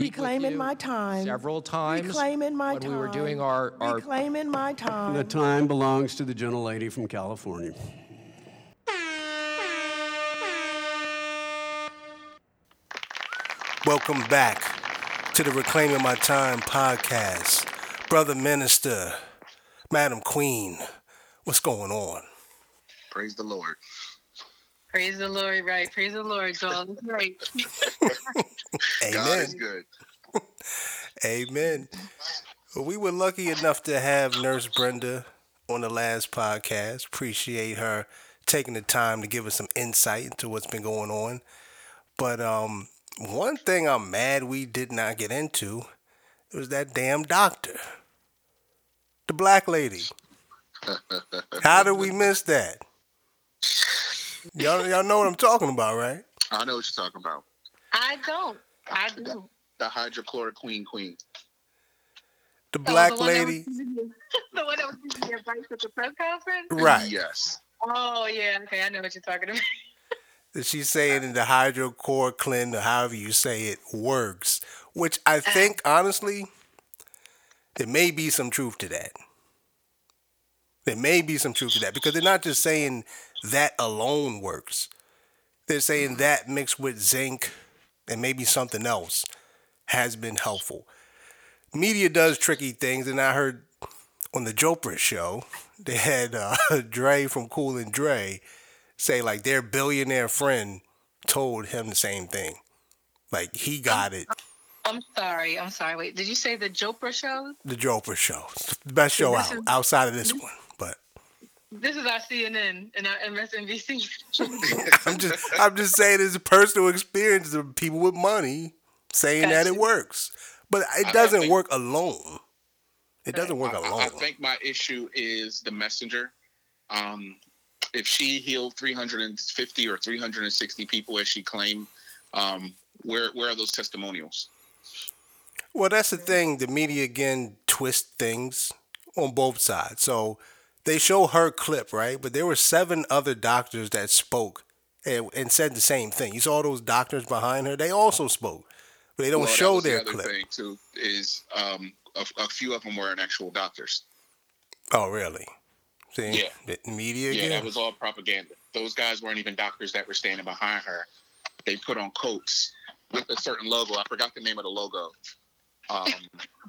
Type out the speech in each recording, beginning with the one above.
Reclaiming my time. several times Reclaiming my when time. we were doing our, our Reclaiming my time. The time. time belongs to the gentlelady from California. Welcome back to the Reclaiming My Time podcast. Brother Minister, Madam Queen, what's going on? Praise the Lord. Praise the Lord, right? Praise the Lord, Joel. That's right. God is Amen. good. Amen. Well, we were lucky enough to have Nurse Brenda on the last podcast. Appreciate her taking the time to give us some insight into what's been going on. But um, one thing I'm mad we did not get into was that damn doctor, the black lady. How did we miss that? Y'all, y'all know what I'm talking about, right? I know what you're talking about. I don't. I do. The hydrochloroquine queen. Queen. The So black the one that was lady, giving the one that was giving you advice at the press conference? right? Yes. Oh, yeah. Okay, I know what you're talking about. she's saying in the hydrochloroquine, or however you say it, works. Which I uh-huh. think, honestly, there may be some truth to that. There may be some truth to that because they're not just saying that alone works. They're saying that mixed with zinc and maybe something else has been helpful. Media does tricky things, and I heard on the Jopra show they had uh, Dre from Cool and Dre say like their billionaire friend told him the same thing. Like he got it. I'm sorry. I'm sorry. Wait, did you say the Jopra show? The Jopra show, It's the best show This out is- outside of this one. But This is our CNN and our MSNBC. I'm just I'm just saying it's a personal experience of people with money saying that it works. But it I- I doesn't think- work alone. It doesn't work I, I- alone. I think my issue is the messenger. Um, if she healed 350 or 360 people as she claimed, um, where where are those testimonials? Well, that's the thing. The media again twist things on both sides. So they show her clip, right? But there were seven other doctors that spoke and, and said the same thing. You saw those doctors behind her; they also spoke, but they don't Well, that show was their the other clip. thing too is um, a, a few of them weren't actual doctors. Oh, really? See, Yeah. the media Yeah, again. that was all propaganda. Those guys weren't even doctors that were standing behind her. They put on coats with a certain logo. I forgot the name of the logo. Um,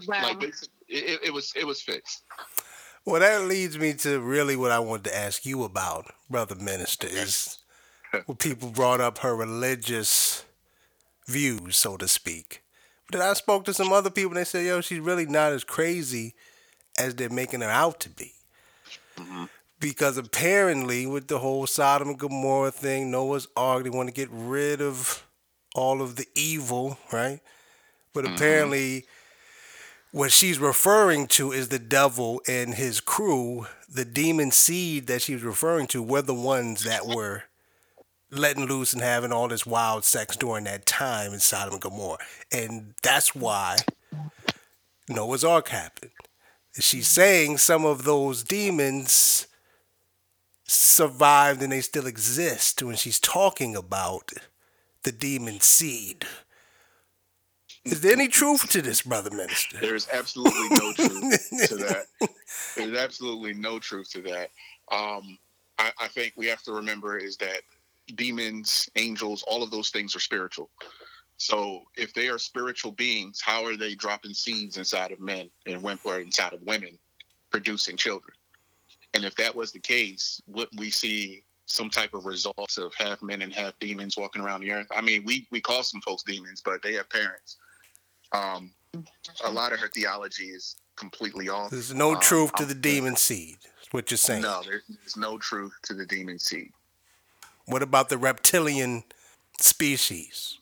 wow. like this, it, it was it was fixed. Well, that leads me to really what I wanted to ask you about, brother minister, is when people brought up her religious views, so to speak. But then I spoke to some other people, and they said, "Yo, she's really not as crazy as they're making her out to be." Mm-hmm. Because apparently, with the whole Sodom and Gomorrah thing, Noah's Ark, they want to get rid of all of the evil, right? But mm-hmm. apparently, what she's referring to is the devil and his crew. The demon seed that she's referring to were the ones that were letting loose and having all this wild sex during that time in Sodom and Gomorrah. And that's why Noah's Ark happened. She's saying some of those demons survived and they still exist when she's talking about the demon seed. Is there any truth to this, brother minister? There's absolutely no truth to that. There's absolutely no truth to that. Um, I, I think we have to remember is that demons, angels, all of those things are spiritual. So if they are spiritual beings, how are they dropping seeds inside of men and women or inside of women, producing children? And if that was the case, wouldn't we see some type of results of half men and half demons walking around the earth? I mean, we we call some folks demons, but they have parents. Um, a lot of her theology is completely off. There's no Um, truth to the demon seed. What you're saying. No, there- there's no truth to the demon seed. What about the reptilian species?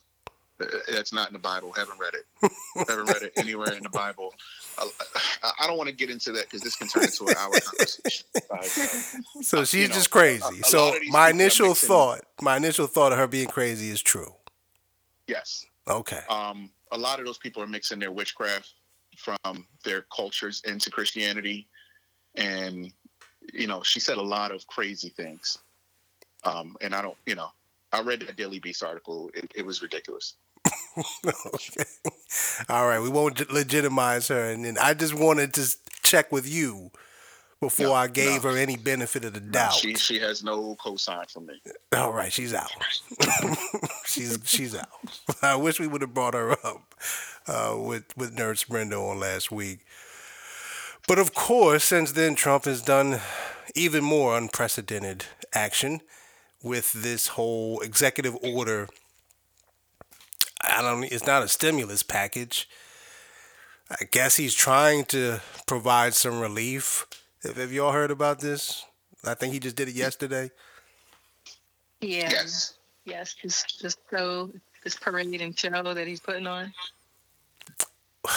Uh, That's not in the Bible. Haven't read it. Haven't read it anywhere in the Bible. I, I- don't want to get into that because this can turn into an hour conversation. Uh, So Uh, she's you know, just crazy. a- a so lot of these my initial thought, my initial thought of her being crazy is true. yes. Okay. um, a lot of those people are mixing their witchcraft from their cultures into Christianity, and you know, she said a lot of crazy things. Um, and I don't, you know, I read that Daily Beast article. It, it was ridiculous. okay. All right, we won't legitimize her, and, and I just wanted to check with you before No, I gave no. her any benefit of the doubt. She she has no cosign for me. All right, she's out. she's she's out. I wish we would have brought her up uh, with with Nurse Brenda on last week. But of course, since then, Trump has done even more unprecedented action with this whole executive order. I don't. It's not a stimulus package. I guess he's trying to provide some relief. Have, have y'all heard about this? I think he just did it yesterday. Yeah. Yes. Yes. Just just so this parade and show that he's putting on.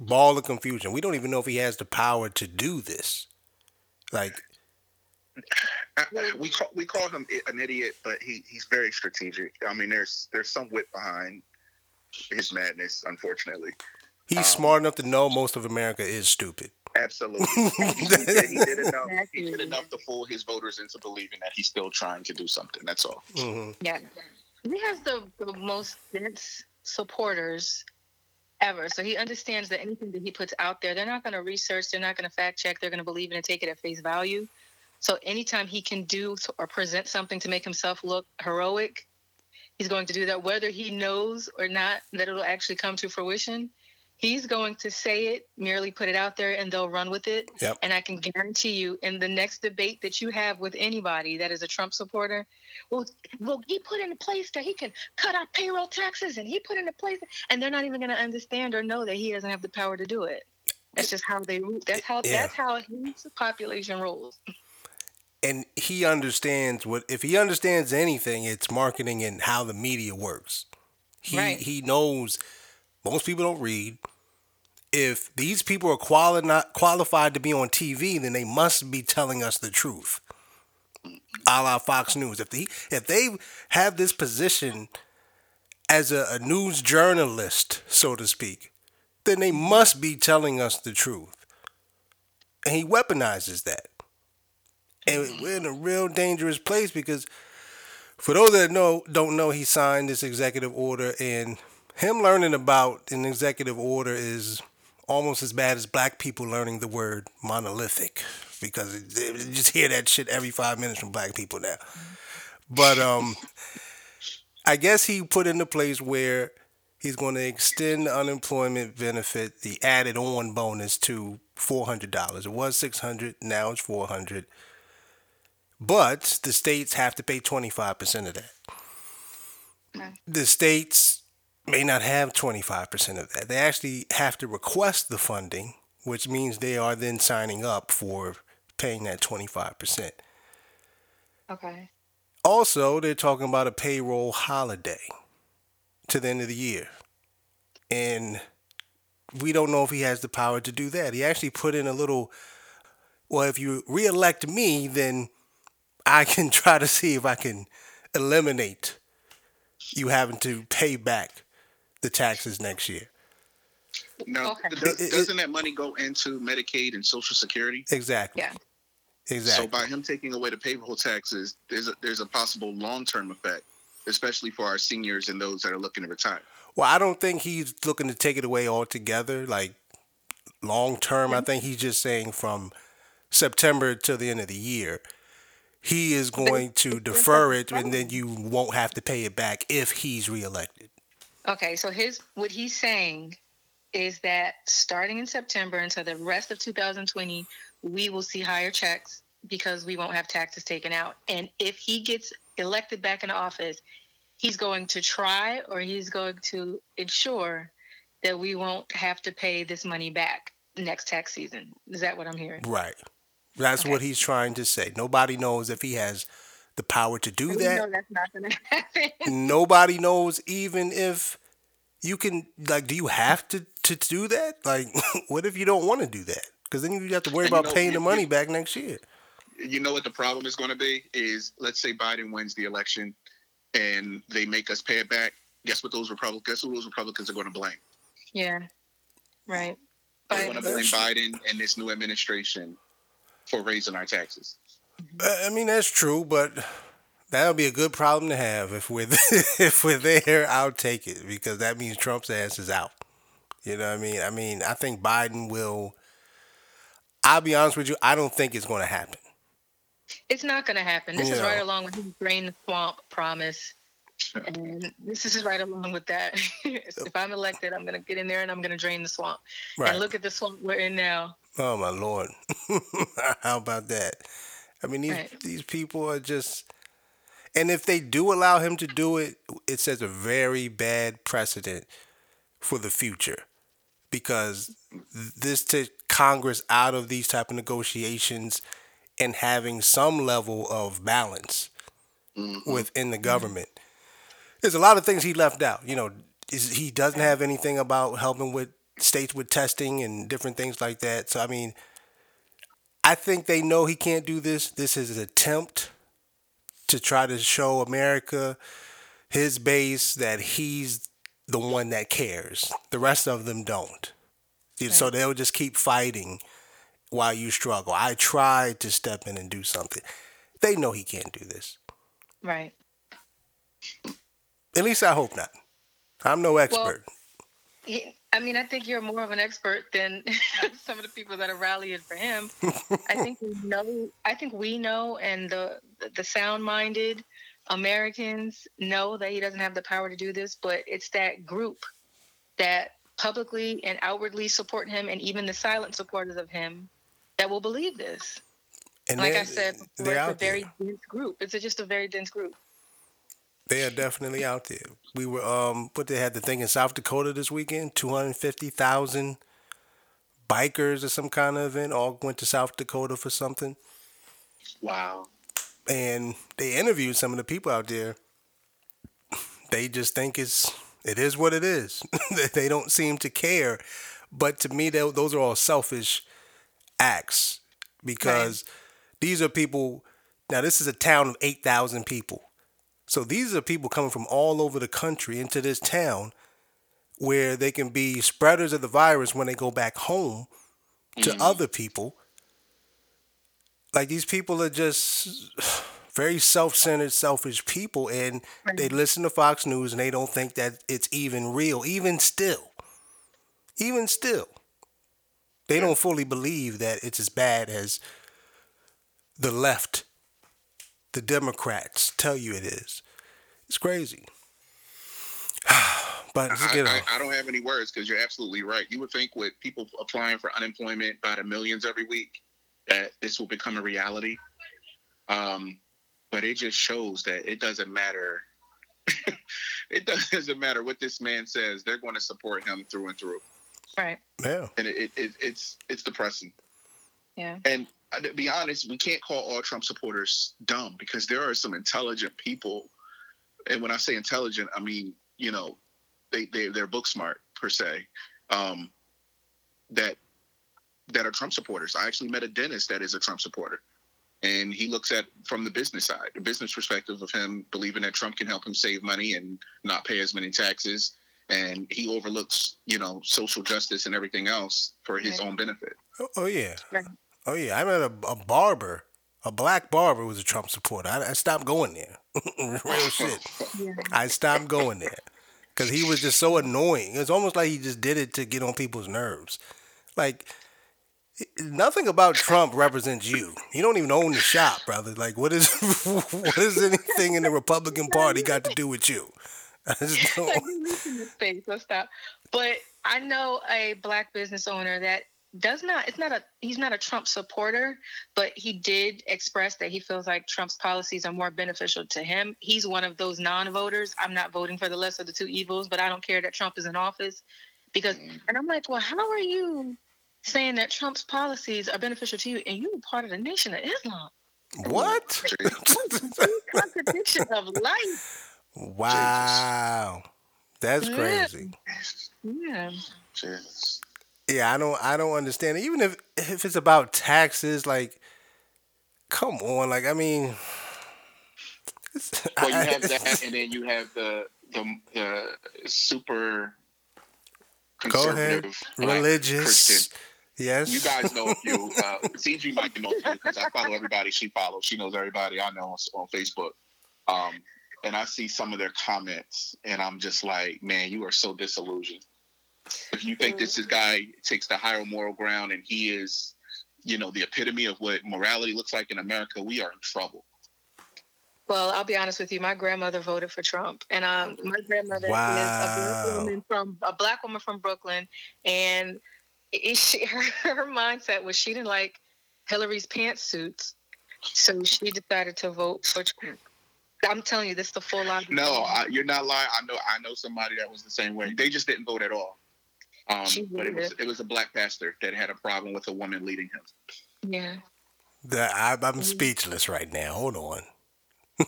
ball of confusion. We don't even know if he has the power to do this. Like, I- I- we call we call him an idiot, but he, he's very strategic. I mean, there's there's some wit behind his madness. Unfortunately, he's Um, smart enough to know most of America is stupid. Absolutely, he, he did, he did enough. He did enough to fool his voters into believing that he's still trying to do something. That's all. hmm Yeah. He has the, the most dense supporters ever. So he understands that anything that he puts out there, they're not going to research, they're not going to fact check, they're going to believe it and take it at face value. So anytime he can do or present something to make himself look heroic, he's going to do that, whether he knows or not that it'll actually come to fruition. He's going to say it, merely put it out there, and they'll run with it. Yep. And I can guarantee you, in the next debate that you have with anybody that is a Trump supporter, well, well, he put in a place that he can cut our payroll taxes, and he put in a place, and they're not even going to understand or know that he doesn't have the power to do it. That's just how they. That's how. Yeah. That's how his population rules. And he understands what if he understands anything, it's marketing and how the media works. He Right. he knows most people don't read. If these people are quali- not qualified to be on TV, then they must be telling us the truth. A la Fox News. If they if they have this position as a, a news journalist, so to speak, then they must be telling us the truth. And he weaponizes that. And we're in a real dangerous place because for those that know don't know he signed this executive order and him learning about an executive order is almost as bad as black people learning the word monolithic because you just hear that shit every five minutes from black people now. But um, I guess he put in into place where he's going to extend the unemployment benefit, the added on bonus to four hundred dollars. It was six hundred, now it's four hundred. But the states have to pay twenty five percent of that. Okay. The states may not have twenty five percent of that. They actually have to request the funding, which means they are then signing up for paying that twenty five percent. Okay. Also, they're talking about a payroll holiday to the end of the year. And we don't know if he has the power to do that. He actually put in a little, well, if you reelect me, then I can try to see if I can eliminate you having to pay back the taxes next year. Now, Okay. does, It- it- doesn't that money go into Medicaid and Social Security? Exactly. Yeah. Exactly. So by him taking away the payroll taxes, there's a, there's a possible long term effect, especially for our seniors and those that are looking to retire. Well, I don't think he's looking to take it away altogether, like long term. I think he's just saying from September to the end of the year, he is going to defer it, and then you won't have to pay it back if he's reelected. Okay, so his what he's saying is that starting in September until the rest of 2020, we will see higher checks because we won't have taxes taken out. And if he gets elected back into office, he's going to try or he's going to ensure that we won't have to pay this money back next tax season. Is that what I'm hearing? Right. That's Okay. what he's trying to say. Nobody knows if he has the power to do We that. know that's not going to happen. Nobody knows even if you can like do you have to to do that? Like what if you don't want to do that? Cuz then you have to worry And you about know, paying the money back next year. You know what the problem is going to be is let's say Biden wins the election and they make us pay it back. Guess what those Republicans? Guess who those Republicans are going to blame? yeah. Right. They're going to blame Biden and this new administration for raising our taxes. Uh, I mean that's true, but That'll be a good problem to have if we're if we're there. I'll take it because that means Trump's ass is out. You know what I mean? I mean, I think Biden will. I'll be honest with you. I don't think it's going to happen. It's not going to happen. This is Yeah. right along with his drain the swamp promise. And this is right along with that. if I'm elected, I'm going to get in there and I'm going to drain the swamp. Right. And look at the swamp we're in now. Oh my lord! How about that? I mean, these Right. these people are just. And if they do allow him to do it, it sets a very bad precedent for the future, because this takes Congress out of these type of negotiations and having some level of balance mm-hmm. within the mm-hmm. government. There's a lot of things he left out. You know, is, he doesn't have anything about helping with states with testing and different things like that. So I mean, I think they know he can't do this. This is an attempt to try to show America, his base, that he's the one that cares. The rest of them don't. So they'll just keep fighting while you struggle. I tried to step in and do something. They know he can't do this. Right. At least I hope not. I'm no expert. He- I mean, I think you're more of an expert than some of the people that are rallying for him. I think we know. I think we know, and the the sound-minded Americans know that he doesn't have the power to do this. But it's that group that publicly and outwardly support him, and even the silent supporters of him, that will believe this. and Like I said, before, it's a very dense group. It's a, just a very dense group. They are definitely out there. We were um what they had the thing in South Dakota this weekend, two hundred fifty thousand bikers or some kind of event all went to South Dakota for something. Wow. And they interviewed some of the people out there. They just think it's it is what it is. they don't seem to care. But to me, tho- those are all selfish acts because these are people. Now, this is a town of eight thousand people. So these are people coming from all over the country into this town where they can be spreaders of the virus when they go back home to other people. Like these people are just very self-centered, selfish people and they listen to Fox News and they don't think that it's even real even still. Even still. They don't fully believe that it's as bad as the left the Democrats tell you it is. It's crazy. but I, get I. I don't have any words because you're absolutely right. You would think with people applying for unemployment by the millions every week that this will become a reality. Um, but it just shows that it doesn't matter. it doesn't matter what this man says; they're going to support him through and through, Right. Yeah. and it, it, it's it's depressing. Yeah. And to be honest, we can't call all Trump supporters dumb because there are some intelligent people. And when I say intelligent, I mean, you know, they, they they're book smart per se. Um, that that are Trump supporters. I actually met a dentist that is a Trump supporter. And he looks at from the business side, the business perspective of him believing that Trump can help him save money and not pay as many taxes. And he overlooks, you know, social justice and everything else for his Right. own benefit. Oh, oh, yeah. Right. Oh yeah. I met a, a barber, a black barber was a Trump supporter. I, I stopped going there. Real shit. Yeah. I stopped going there because he was just so annoying. It's almost like he just did it to get on people's nerves. Like nothing about Trump represents you. You don't even own the shop, brother. Like what is what is anything in the Republican Party got to do with you? I just don't. you reaching the space. Let's stop. But I know a black business owner that does not. It's not a. He's not a Trump supporter, but he did express that he feels like Trump's policies are more beneficial to him. He's one of those non-voters. I'm not voting for the less of the two evils, but I don't care that Trump is in office because. Mm. And I'm like, well, how are you saying that Trump's policies are beneficial to you, and you were part of the Nation of Islam? What? Contradiction of life. Wow. That's Yeah. crazy. Yeah. Jesus. Yeah, I don't I don't understand. Even if if it's about taxes, like come on, like I mean Well, you have that, and then you have the the, the super Go ahead. conservative religious. Christian. Yes. You guys know a few. Uh, CG might know a few because I follow everybody she follows. She knows everybody I know on, on Facebook. Um, and I see some of their comments, and I'm just like, man, you are so disillusioned. If you think this guy takes the higher moral ground and he is, you know, the epitome of what morality looks like in America, we are in trouble. Well, I'll be honest with you. My grandmother voted for Trump, and um, my grandmother is a black woman from a black woman from Brooklyn, and it, she, her, her mindset was she didn't like Hillary's pantsuits, so she decided to vote for Trump. I'm telling you, this is the full logic. No, I, you're not lying. I know. I know somebody that was the same way. They just didn't vote at all. Um, but it was it was a black pastor that had a problem with a woman leading him. yeah. The, I, I'm speechless right now. Hold on.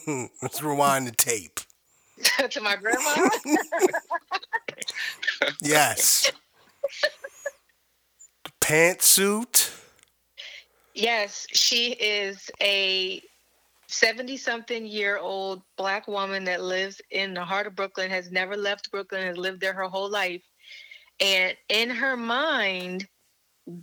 Let's rewind the tape. to my grandma. Yes. the pantsuit. Yes, she is a 70 something year old black woman that lives in the heart of Brooklyn, has never left Brooklyn, has lived there her whole life. And in her mind,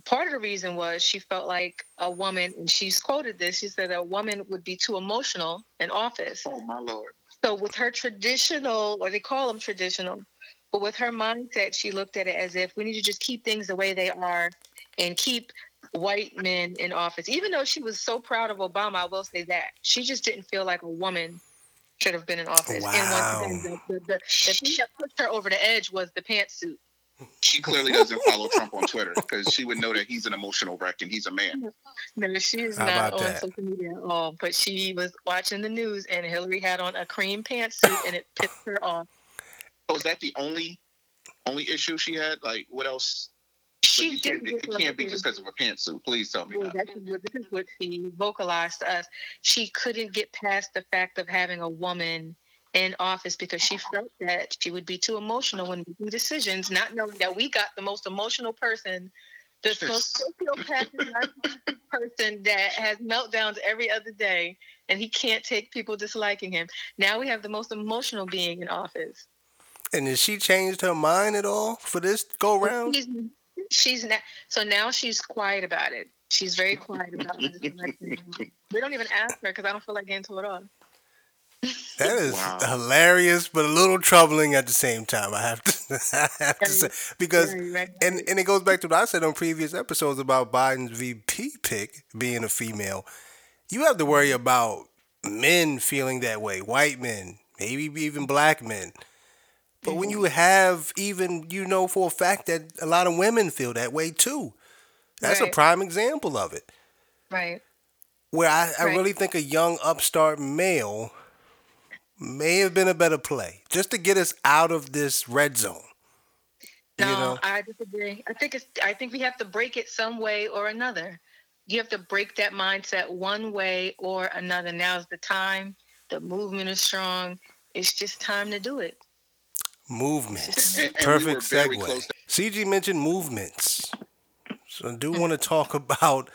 part of the reason was she felt like a woman, and she's quoted this she said a woman would be too emotional in office. Oh my lord! So with her traditional, or they call them traditional, but with her mindset, she looked at it as if we need to just keep things the way they are and keep white men in office. Even though she was so proud of Obama, I will say that she just didn't feel like a woman should have been in office. Wow. And once again, the, the, the, the thing that pushed her over the edge was the pantsuit. She clearly doesn't follow Trump on Twitter because she would know that he's an emotional wreck and he's a man. No, she is How not on that? social media at all. But she was watching the news, and Hillary had on a cream pantsuit, and it pissed her off. Oh, is that the only only issue she had? Like, what else? She you can't, didn't it can't be just because of her pantsuit. Please tell me Well, that. that's what, this is what she vocalized to us. She couldn't get past the fact of having a woman in office because she felt that she would be too emotional when making decisions, not knowing that we got the most emotional person, the most sociopathic person that has meltdowns every other day, and he can't take people disliking him. Now we have the most emotional being in office. And has she changed her mind at all for this go round? She's, she's not, so now she's quiet about it. She's very quiet about it. we don't even ask her because I don't feel like getting to it all. That is Wow. hilarious, but a little troubling at the same time. I have to, I have to say because, Right, right, and and it goes back to what I said on previous episodes about Biden's VP pick being a female. You have to worry about men feeling that way, white men, maybe even black men. But when you have even you know for a fact that a lot of women feel that way too. That's a prime example of it Right. where I, I Right. really think a young upstart male may have been a better play just to get us out of this red zone. No, you know, I disagree. I think it's. I think we have to break it some way or another. You have to break that mindset one way or another. Now's the time. The movement is strong. It's just time to do it. movements. We Perfect were segue. to- CG mentioned movements. So I do want to talk about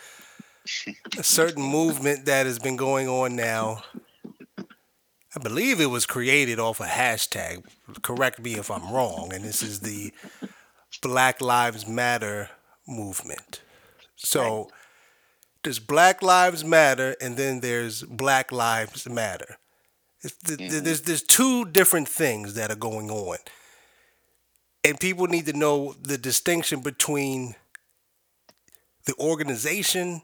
a certain movement that has been going on now. I believe it was created off a hashtag. Correct me if I'm wrong. And this is the Black Lives Matter movement. So there's Black Lives Matter, and then there's Black Lives Matter. Th- mm-hmm. There's there's two different things that are going on, and people need to know the distinction between the organization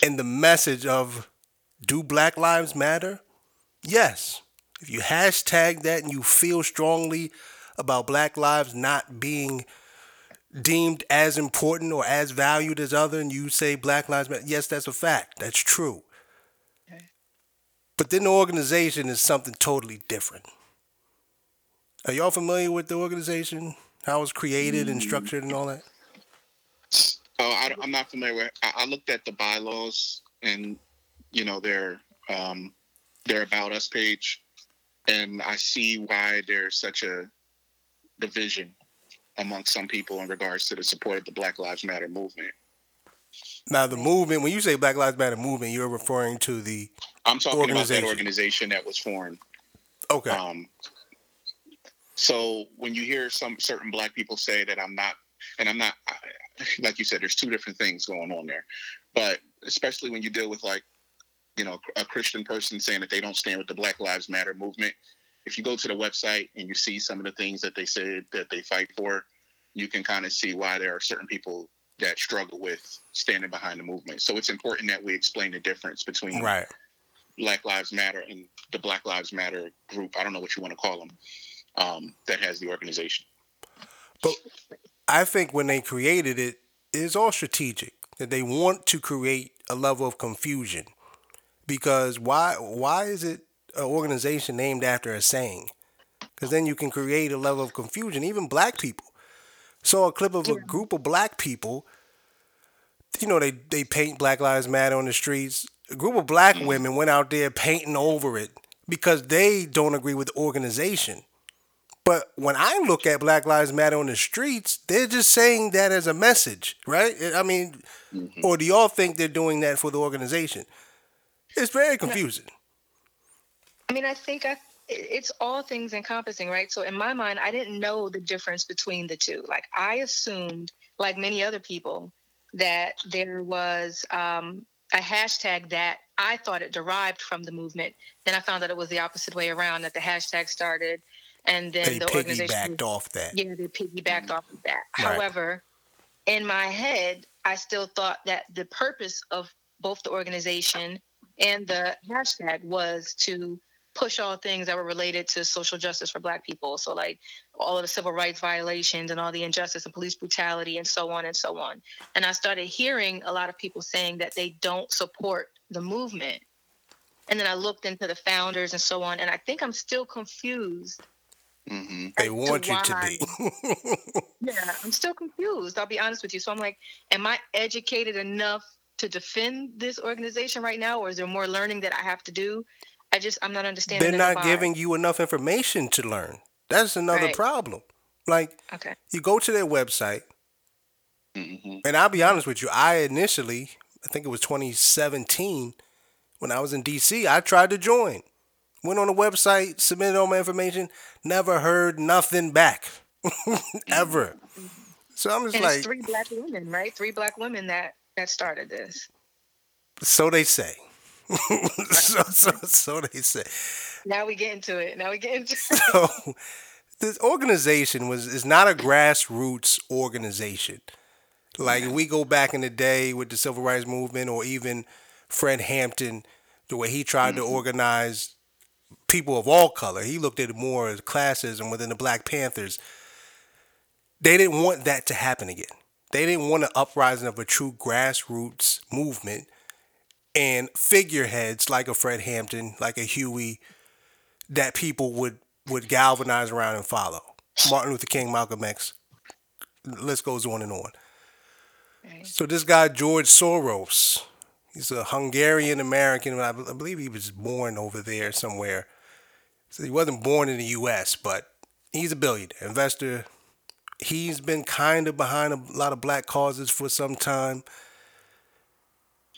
and the message of do Black Lives Matter? Yes. If you hashtag that and you feel strongly about Black lives not being deemed as important or as valued as other, and you say Black Lives Matter, yes, that's a fact. That's true. But then the organization is something totally different. Are y'all familiar with the organization? How it was created and structured and all that? Oh, I, am not familiar with. I, I looked at the bylaws and you know their um, their about us page, and I see why there's such a division among some people in regards to the support of the Black Lives Matter movement. Now, the movement, when you say Black Lives Matter movement, you're referring to the. I'm talking about Organization. that organization that was formed. Okay. Um, so when you hear some certain black people say that I'm not, and I'm not, I- like you said, there's two different things going on there. But especially when you deal with like you know, a Christian person saying that they don't stand with the Black Lives Matter movement. If you go to the website and you see some of the things that they said that they fight for, you can kind of see why there are certain people that struggle with standing behind the movement. So it's important that we explain the difference between Right. Black Lives Matter and the Black Lives Matter group. I don't know what you want to call them. Um, that has the organization. But I think when they created it, it is all strategic that they want to create a level of confusion. Because why? Why is it an organization named after a saying? Because then you can create a level of confusion. Even black people saw a clip of a group of black people. You know, they they paint Black Lives Matter on the streets. A group of black mm. women went out there painting over it because they don't agree with the organization. But when I look at Black Lives Matter on the streets, they're just saying that as a message, right? I mean, mm-hmm. or do y'all think they're doing that for the organization? It's very confusing. I mean, I think I, it's all things encompassing, right? So in my mind, I didn't know the difference between the two. Like I assumed, like many other people, that there was um, a hashtag that I thought it derived from the movement. Then I found that it was the opposite way around. That the hashtag started, and then They the organization piggybacked off that. yeah, they piggybacked off of that. Right. However, in my head, I still thought that the purpose of both the organization and the hashtag was to push all things that were related to social justice for Black people. So, like all of the civil rights violations and all the injustice and police brutality and so on and so on. And I started hearing a lot of people saying that they don't support the movement. And then I looked into the founders and so on. And I think I'm still confused hmm They as to want you to be. yeah, I'm still confused. I'll be honest with you. So I'm like, am I educated enough to defend this organization right now, or is there more learning that I have to do? I just I'm not understanding. They're not divide. giving you enough information to learn. That's another Right. problem. Like Okay. you go to their website, hmm and I'll be honest with you, I initially, I think it was 2017, when I was in DC, I tried to join. Went on the website, submitted all my information, never heard nothing back. Ever. So I'm just And like, it's three black women, right? Three black women that that started this. so they say. so, so, so they say. Now we get into it. Now we get into it. So this organization was is not a grassroots organization. Like we go back in the day with the civil rights movement or even Fred Hampton, the way he tried to mm-hmm. organize people of all color, he looked at it more as classism within the Black Panthers. They didn't want that to happen again. They didn't want an uprising of a true grassroots movement and figureheads like a Fred Hampton, like a Huey, that people would would galvanize around and follow. Martin Luther King, Malcolm X. List goes on and on. Right. So this guy George Soros, he's a Hungarian American. I believe he was born over there somewhere. So he wasn't born in the U.S., but he's a billionaire investor. He's been kind of behind a lot of black causes for some time.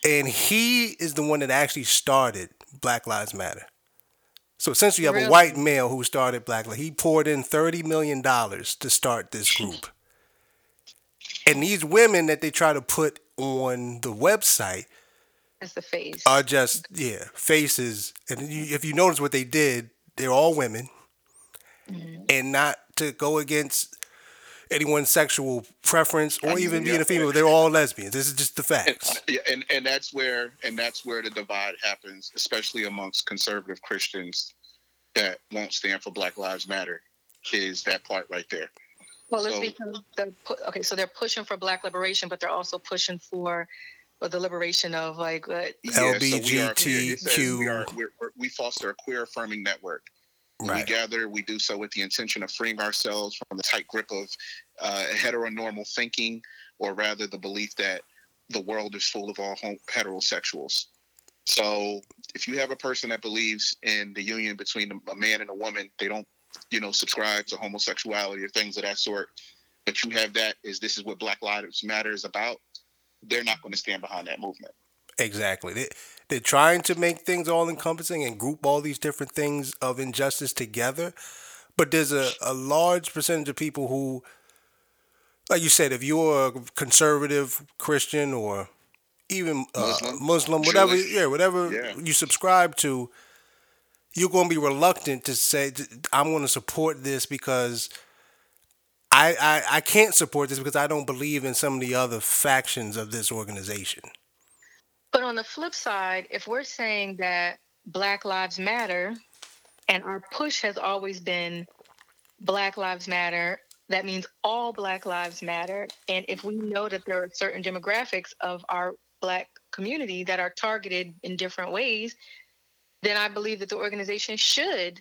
And he is the one that actually started Black Lives Matter. So essentially, you have a white male who started Black Lives. He poured in thirty million dollars to start this group. And these women that they try to put on the website That's the face. are just yeah faces. And you, if you notice what they did, they're all women, mm-hmm. and not to go against anyone's sexual preference or even being a female. They're all lesbians. This is just the facts. Yeah, and and that's where and that's where the divide happens, especially amongst conservative Christians that won't stand for Black Lives Matter. Is that part right there? well, it's so- because they're pu- okay. So they're pushing for black liberation, but they're also pushing for, for the liberation of like uh, Yeah, so we are- LBGTQ. it we, are, we're, we're- we foster a queer affirming network. Right. we gather, we do so with the intention of freeing ourselves from the tight grip of uh, heteronormal thinking, or rather the belief that the world is full of all heterosexuals. So if you have a person that believes in the union between a man and a woman, they don't, you know, subscribe to homosexuality or things of that sort. But you have that is this is what Black Lives Matter is about. They're not going to stand behind that movement. Exactly. They, they're trying to make things all encompassing and group all these different things of injustice together. But there's a, a large percentage of people who, like you said, if you're a conservative Christian or even uh, Muslim, Muslim, whatever, Jewish. yeah, whatever Yeah. you subscribe to, you're going to be reluctant to say I'm going to support this because I, I I can't support this because I don't believe in some of the other factions of this organization. But on the flip side, if we're saying that Black Lives Matter and our push has always been Black Lives Matter, that means all Black Lives Matter. And if we know that there are certain demographics of our Black community that are targeted in different ways, then I believe that the organization should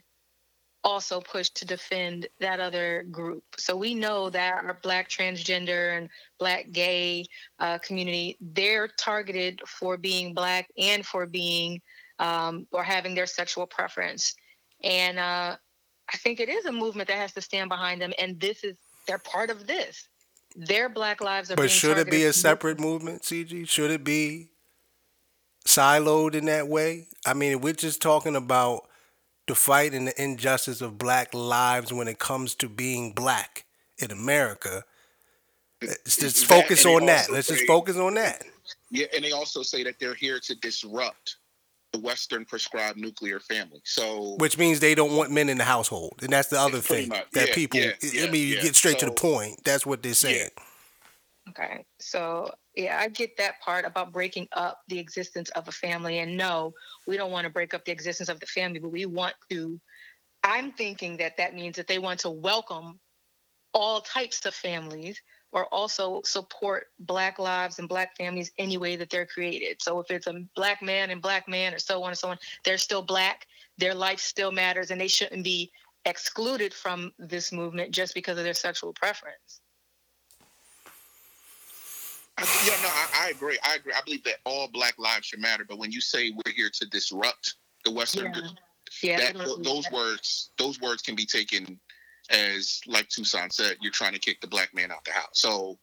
also push to defend that other group. So we know that our Black transgender and Black gay uh, community, they're targeted for being Black and for being um, or having their sexual preference. And uh, I think it is a movement that has to stand behind them. And this is, they're part of this. Their Black lives are But should it be a separate movement, CG? Should it be siloed in that way? I mean, we're just talking about the fight in the injustice of black lives when it comes to being black in America. Let's just That, focus on that. Let's just focus on that. Yeah, and they also say that they're here to disrupt the Western prescribed nuclear family. So Which means they don't want men in the household, and that's the other thing much. that Yeah, people. yeah, I yeah, mean, you get straight to the point. That's what they're saying. Okay. So, yeah, I get that part about breaking up the existence of a family. And no, we don't want to break up the existence of the family, but we want to. I'm thinking that that means that they want to welcome all types of families or also support Black lives and Black families any way that they're created. So, if it's a Black man and Black man or so on and so on, they're still Black, their life still matters, and they shouldn't be excluded from this movement just because of their sexual preference. I- yeah, no, I, I agree. I agree. I believe that all Black lives should matter. But when you say we're here to disrupt the Western, Yeah. Yeah, that, those that. words, those words can be taken as, like Tucson said, you're trying to kick the black man out the house. So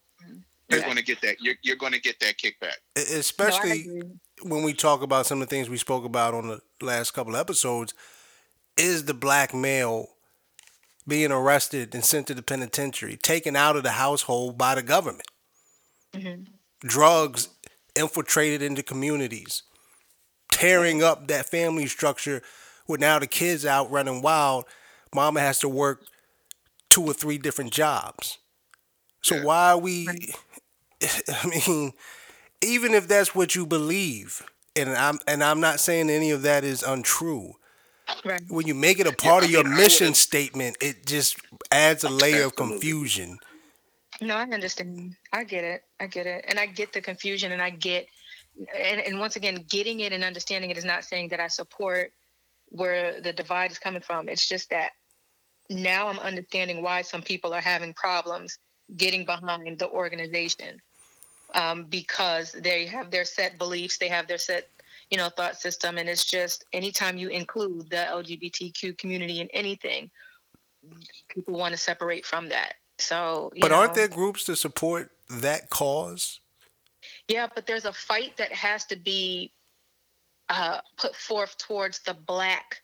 you're Yeah. going to get that. You're, you're going to get that kickback. E- No, Especially when we talk about some of the things we spoke about on the last couple of episodes, is the black male being arrested and sent to the penitentiary, taken out of the household by the government. Mhm. Drugs infiltrated into communities, tearing up that family structure with now the kids out running wild. Mama has to work two or three different jobs. So Yeah. why are we I mean, even if that's what you believe, and I'm and I'm not saying any of that is untrue. Right. When you make it a part I of your mean, mission statement, it just adds a layer of confusion. No, I understand. I get it. I get it. And I get the confusion and I get and, and once again, getting it and understanding it is not saying that I support where the divide is coming from. It's just that now I'm understanding why some people are having problems getting behind the organization. Um, because they have their set beliefs, they have their set, you know, thought system, and it's just anytime you include the LGBTQ community in anything, people want to separate from that. So, But aren't there groups to support that cause? Yeah, but there's a fight that has to be uh, put forth towards the black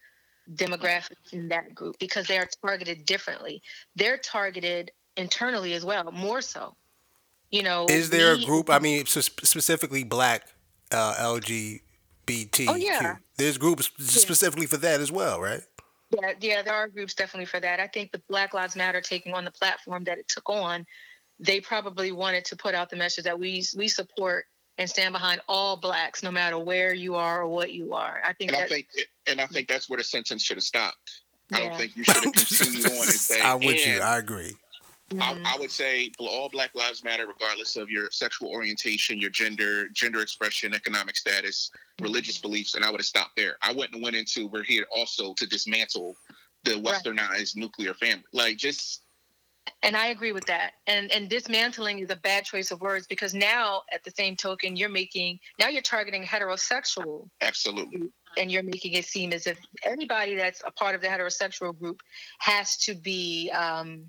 demographic in that group because they are targeted differently. They're targeted internally as well, more so. You know, Is there a group? I mean, specifically black uh, LGBTQ. Oh, yeah. There's groups specifically for that as well, right? Yeah, yeah, there are groups definitely for that. I think the Black Lives Matter taking on the platform that it took on, they probably wanted to put out the message that we we support and stand behind all blacks, no matter where you are or what you are. I think And I think, and I think that's where the sentence should have stopped. I don't think you should have continued on and say. I'm with you. I agree. Mhm. I, I would say all Black Lives Matter, regardless of your sexual orientation, your gender, gender expression, economic status, religious beliefs, and I would have stopped there. I wouldn't have went into we're here also to dismantle the westernized nuclear family. Like just And I agree with that. And and dismantling is a bad choice of words because now, at the same token, you're making now you're targeting heterosexual absolutely and you're making it seem as if anybody that's a part of the heterosexual group has to be um,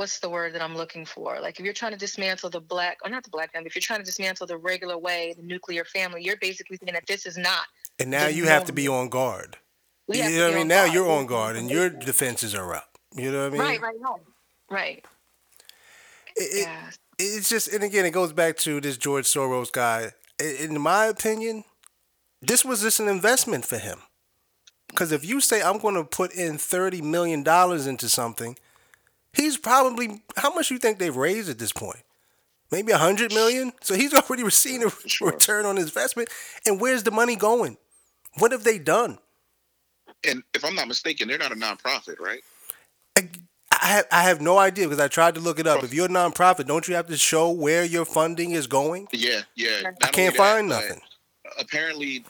what's the word that I'm looking for? Like if you're trying to dismantle the black or not the black family, if you're trying to dismantle the regular way, the nuclear family, you're basically saying that this is not. And now you have to be on guard. We You know what I mean? Now guard. you're on guard and your defenses are up. You know what I mean? right, right, right, right. It- it- Yeah. it's just, and again, it goes back to this George Soros guy. in my opinion, this was just an investment for him. Because if you say I'm going to put in thirty million dollars into something, he's probably how much you think they've raised at this point? Maybe a hundred million. So he's already receiving a Sure. return on his investment. And where's the money going? What have they done? And if I'm not mistaken, they're not a nonprofit, right? I, I have, I have no idea because I tried to look it up. Oh. If you're a nonprofit, don't you have to show where your funding is going? Yeah, yeah. Not I can't that, find nothing. Apparently,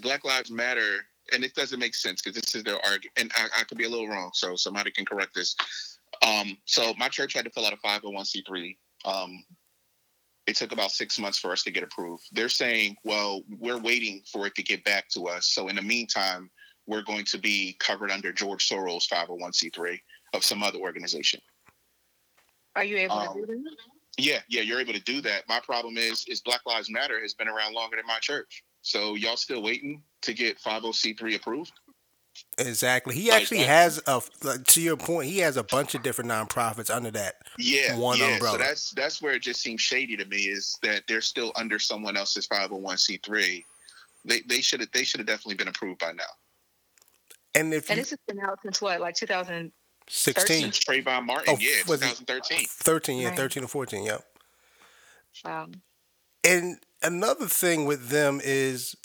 Black Lives Matter, and it doesn't make sense because this is their argument, and I, I could be a little wrong, so somebody can correct this. Um, so my church had to fill out a 501c3. Um, it took about six months for us to get approved. They're saying, well, we're waiting for it to get back to us. So in the meantime, we're going to be covered under George Soros 501c3 of some other organization. Are you able Um, to do that? Yeah, yeah, you're able to do that. My problem is, is Black Lives Matter has been around longer than my church. So y'all still waiting to get 50c3 approved? Exactly. He Like actually that. has a like, to your point. He has a bunch of different nonprofits under that. Yeah, One yeah. umbrella. So that's that's where it just seems shady to me is that they're still under someone else's 501c3. They they should have they should have definitely been approved by now. And if And you this has been out since what, like 2000? 16, Trayvon Martin, Oh, yeah, was 2013. 13, yeah, Right. 13 or 14, yep. Wow. And another thing with them is,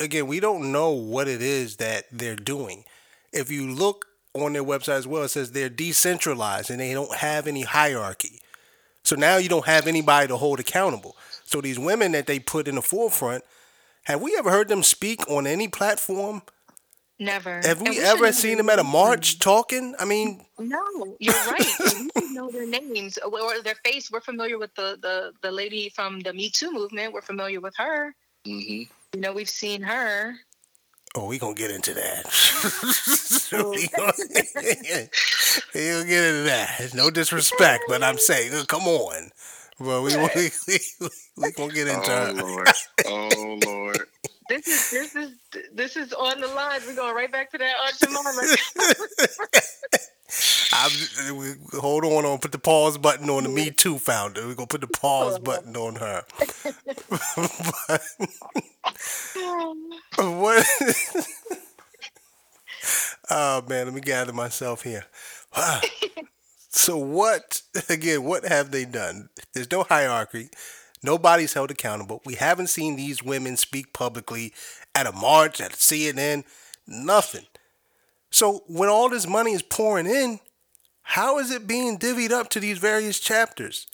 again, we don't know what it is that they're doing. If you look on their website as well, it says they're decentralized and they don't have any hierarchy. So now you don't have anybody to hold accountable. So these women that they put in the forefront, have we ever heard them speak on any platform? Never. Have And we ever seen them at a names. march talking? I mean, No, you're right. We know their names or or their face. We're familiar with the, the, the lady from the Me Too movement. We're familiar with her. hmm You know, we've seen her. Oh, we gonna get into that. we gonna, we gonna get into that. No disrespect, but I'm saying, come on. But we we, we, we gonna get into Oh her. Lord, oh Lord. This is this is this is on the line. We're going right back to that Aunt Jemima. I'm, we, hold on, on. Put the pause button on the Me Too founder. We're gonna put the pause button on her. but, what? oh man, let me gather myself here. so what? Again, what have they done? There's no hierarchy. Nobody's held accountable. We haven't seen these women speak publicly at a march, at CNN. Nothing. So when all this money is pouring in, how is it being divvied up to these various chapters?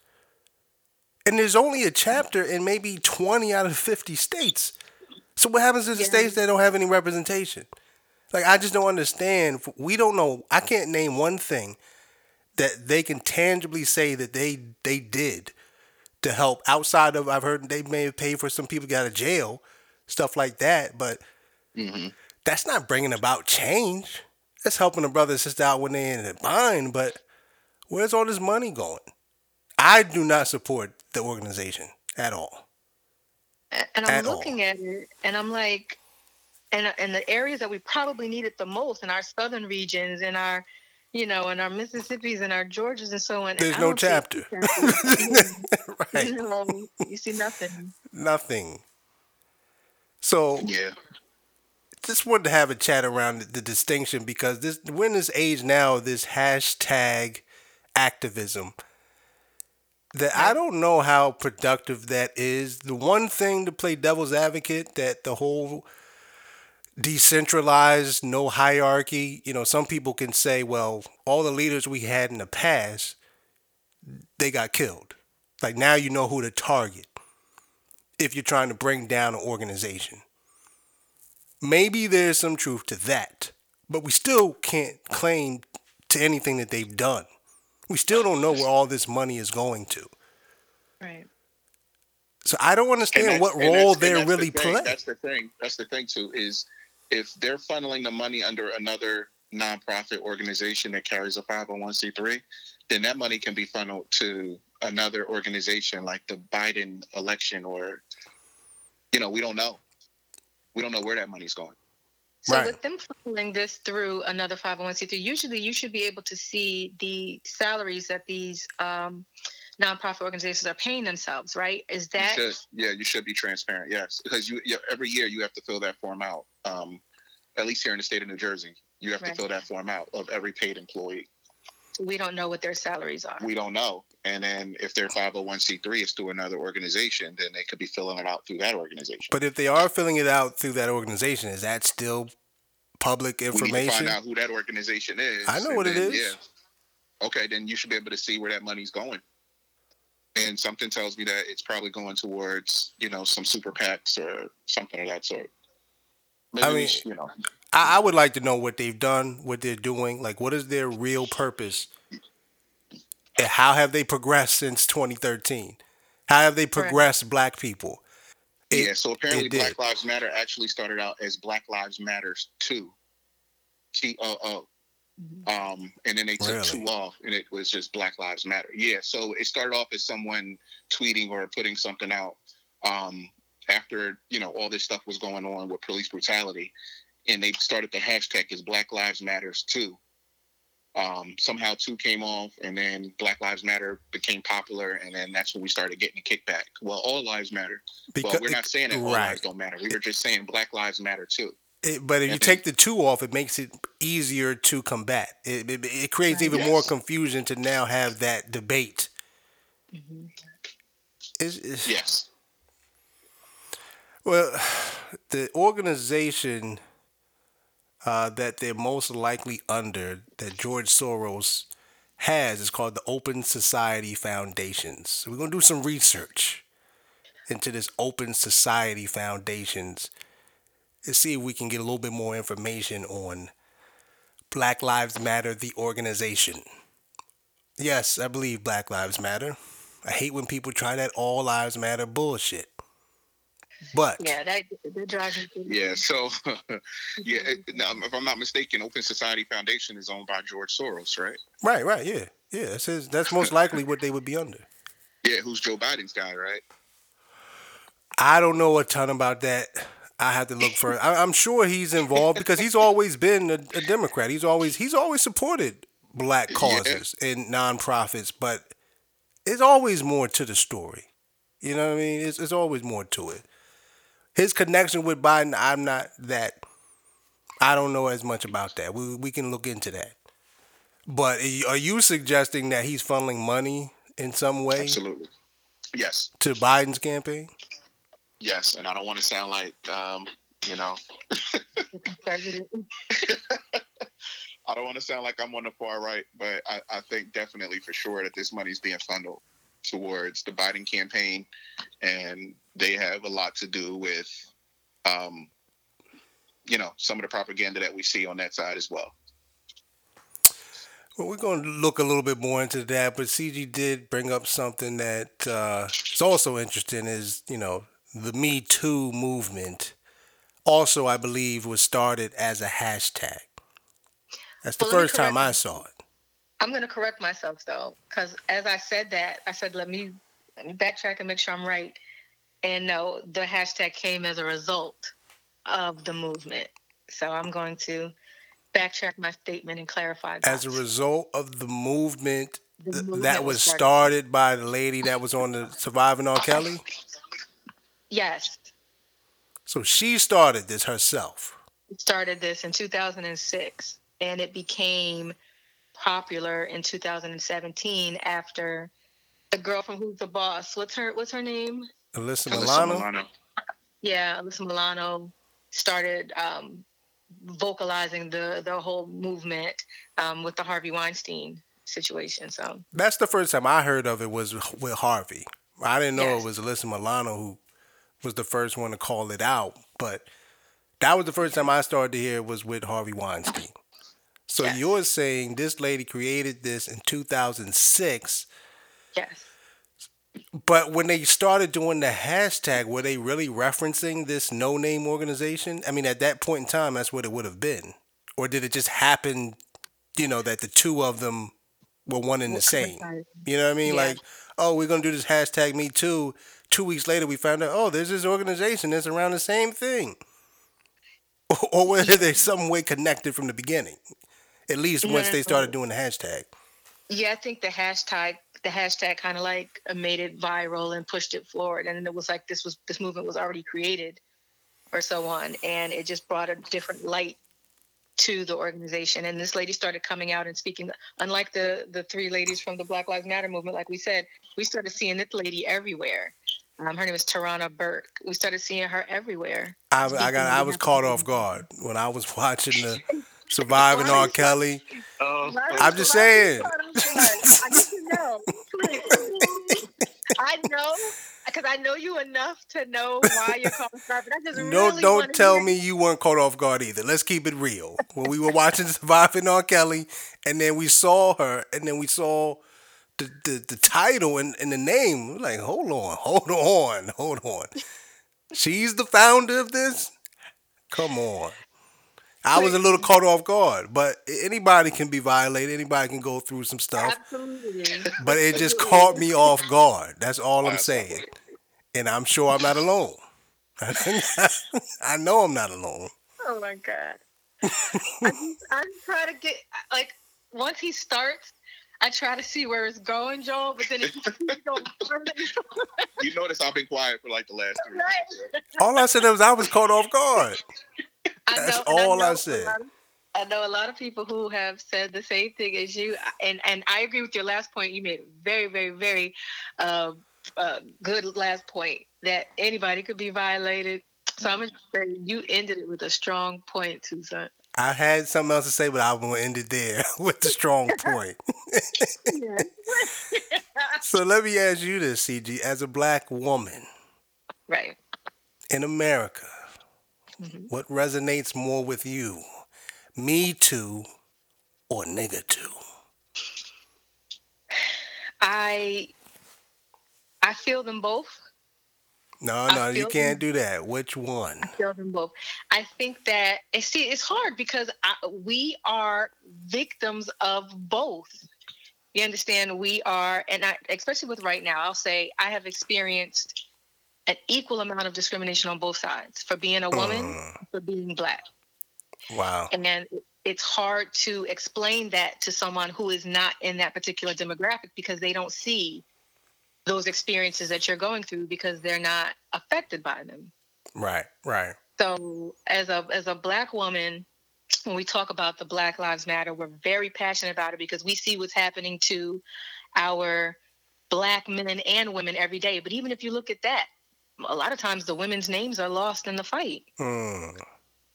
And there's only a chapter in maybe 20 out of 50 states. So what happens to the Yeah. states that don't have any representation? Like I just don't understand. We don't know. I can't name one thing that they can tangibly say that they they did to help outside of I've heard they may have paid for some people to get out of jail, stuff like that, but hmm that's not bringing about change. That's helping a brother and sister out when they're in a bind, but where's all this money going? I do not support the organization at all. and I'm At all. looking at it, and I'm like, and and the areas that we probably need it the most in our southern regions, in our, you know, and our Mississippi's and our Georgias and so on. There's no chapter. chapters. right. no, you see nothing. Nothing. So Yeah. just wanted to have a chat around the, the distinction because this we're in this age now this hashtag activism that I don't know how productive that is. The one thing to play devil's advocate that the whole decentralized, no hierarchy, you know, some people can say, well, all the leaders we had in the past, they got killed. Like now you know who to target if you're trying to bring down an organization maybe there's some truth to that, but we still can't claim to anything that they've done. We still don't know where all this money is going to. Right. So I don't understand that's- what and role that's- and they that's the really thing. play. That's the thing. That's the thing too. Is if they're funneling the money under another nonprofit organization that carries a 501c3, then that money can be funneled to another organization like the Biden election or, you know, we don't know. We don't know where that money's going. So Right. with them funneling this through another 501c3, usually you should be able to see the salaries that these um, nonprofit organizations are paying themselves, right? Is You that should, yeah, you should be transparent. Yes, because you, you every year you have to fill that form out. Um, at least here in the state of New Jersey, you have Right. to fill that form out of every paid employee. we don't know what their salaries are? We don't know, and then if they're five hundred one c three, it's through another organization, then they could be filling it out through that organization. But if they are filling it out through that organization, is that still public information? We need to information? find out who that organization is. I know what it then, is. Yeah. Okay, then you should be able to see where that money's going. And something tells me that it's probably going towards, you know, some super PACs or something of that sort. Maybe I mean- sh- you know, I, I would like to know what they've done, what they're doing, like what is their real purpose, and how have they progressed since 2013? How have they Correct. progressed Black people? It- yeah. So apparently. Black Lives Matter actually started out as Black Lives Matters Two, T O O, um, and then they took Really? two off, and it was just Black Lives Matter. Yeah. So it started off as someone tweeting or putting something out um, after you know all this stuff was going on with police brutality, and they started the hashtag as Black Lives Matters too. Um, somehow two came off, and then Black Lives Matter became popular, and then that's when we started getting a kickback. Well, all lives matter. well, we're not saying that all right. lives don't matter. We were just saying Black Lives Matter too. It, but if you take the two off, it makes it easier to combat. It, it, it creates even more confusion to now have that debate. Mm-hmm. Is is Yes. well, the organization uh, that they're most likely under, that George Soros has, is called the Open Society Foundations. So we're gonna do some research into this Open Society Foundations and see if we can get a little bit more information on Black Lives Matter, the organization. Yes, I believe Black Lives Matter. I hate when people try that all lives matter bullshit. But Yeah, that that drives me. Yeah. So, yeah. Now, if I'm not mistaken, Open Society Foundation is owned by George Soros, right? right, right, yeah, yeah. That's his, that's most likely what they would be under. Yeah. Who's Joe Biden's guy, right? I don't know a ton about that. I have to look for. I, I'm sure he's involved because he's always been a, a Democrat. He's always he's always supported black causes and nonprofits, but it's always more to the story. You know what I mean? It's, it's always more to it. His connection with Biden, I'm not that. I don't know as much about that. We we can look into that. But are you suggesting that he's funneling money in some way Absolutely. Yes. to Biden's campaign? Yes. And I don't want to sound like, um, you know, I don't want to sound like I'm on the far right, but I, I think definitely for sure that this money is being funneled towards the Biden campaign, and they have a lot to do with, um, you know, some of the propaganda that we see on that side as well. Well, we're going to look a little bit more into that, but CG did bring up something that uh, is also interesting. Is you know the Me Too movement. Also, I believe was started as a hashtag. That's the Well, first time I saw it. I'm gonna correct myself though, because as I said that, I said let me, let me backtrack and make sure I'm right. And no, the hashtag came as a result of the movement. So I'm going to backtrack my statement and clarify that. As a result of the movement The uh, movement that was was started. started by the lady that was on the Surviving R. Kelly. yes, So she started this herself. started this in 2006 and it became popular in 2017 after the girl from Who's the Boss. What's her What's her name? Alyssa Alyssa Milano. Milano. Yeah, Alyssa Milano started um, vocalizing the the whole movement um, with the Harvey Weinstein situation. So That's the first time I heard of it was with Harvey. I didn't know Yes. it was Alyssa Milano who was the first one to call it out, but that was the first time I started to hear it was with Harvey Weinstein. So Yes. you're saying this lady created this in 2006, yes, but when they started doing the hashtag, were they really referencing this no-name organization? I mean, at that point in time, that's what it would have been, or did it just happen? You know that the two of them were one and the same. You know what I mean? Yeah. Like, oh, we're gonna do this hashtag Me Too. Two weeks later, we found out, oh, there's this organization that's around the same thing, or whether they're some way connected from the beginning. At least once they started doing the hashtag. Yeah, I think the hashtag the hashtag kind of like made it viral and pushed it forward, and it was like this was this movement was already created, or so on, and it just brought a different light to the organization. And this lady started coming out and speaking. Unlike the the three ladies from the Black Lives Matter movement, like we said, we started seeing this lady everywhere. Um, her name is Tarana Burke. We started seeing her everywhere. I, I got I was caught off guard when I was watching the Surviving R. Kelly. Uh, I'm just saying. I need to know. I know because I know you enough to know why you're calling her, but I just No, really don't tell hear- me you weren't caught off guard either. Let's keep it real. When we were watching Surviving R. Kelly, and then we saw her, and then we saw the the, the title and, and the name, we're like, hold on, hold on, hold on. She's the founder of this? Come on. I was a little caught off guard, but anybody can be violated. Anybody can go through some stuff. Absolutely. But it just caught me off guard. That's all I'm saying. And I'm sure I'm not alone. I know I'm not alone. Oh my god. I just, I just try to get like once he starts, I try to see where it's going, Joel. But then it keeps going further. you notice I've been quiet for like the last three Right. minutes. All I said was I was caught off guard. I That's know- all I know a said. of- I know a lot of people who have said the same thing as you, and and I agree with your last point. You made a very, very, very uh, uh, good last point that anybody could be violated. So I'm gonna say you ended it with a strong point, Susan. I had something else to say, but I'm gonna end it there with the strong point. So let me ask you this, CG, as a black woman right. in America, Mhm. what resonates more with you? Me too or nigga too? I I feel them both. No, no, you can't do that. Which one? I feel them both. I think that see it's hard because I, we are victims of both. You understand? We are, and I, especially with right now, I'll say I have experienced an equal amount of discrimination on both sides for being a woman, Mm, for being black, wow. and it's hard to explain that to someone who is not in that particular demographic because they don't see those experiences that you're going through because they're not affected by them. Right, right. So as a as a black woman, when we talk about the Black Lives Matter, we're very passionate about it because we see what's happening to our black men and women every day. But even if you look at that, a lot of times the women's names are lost in the fight. Mm,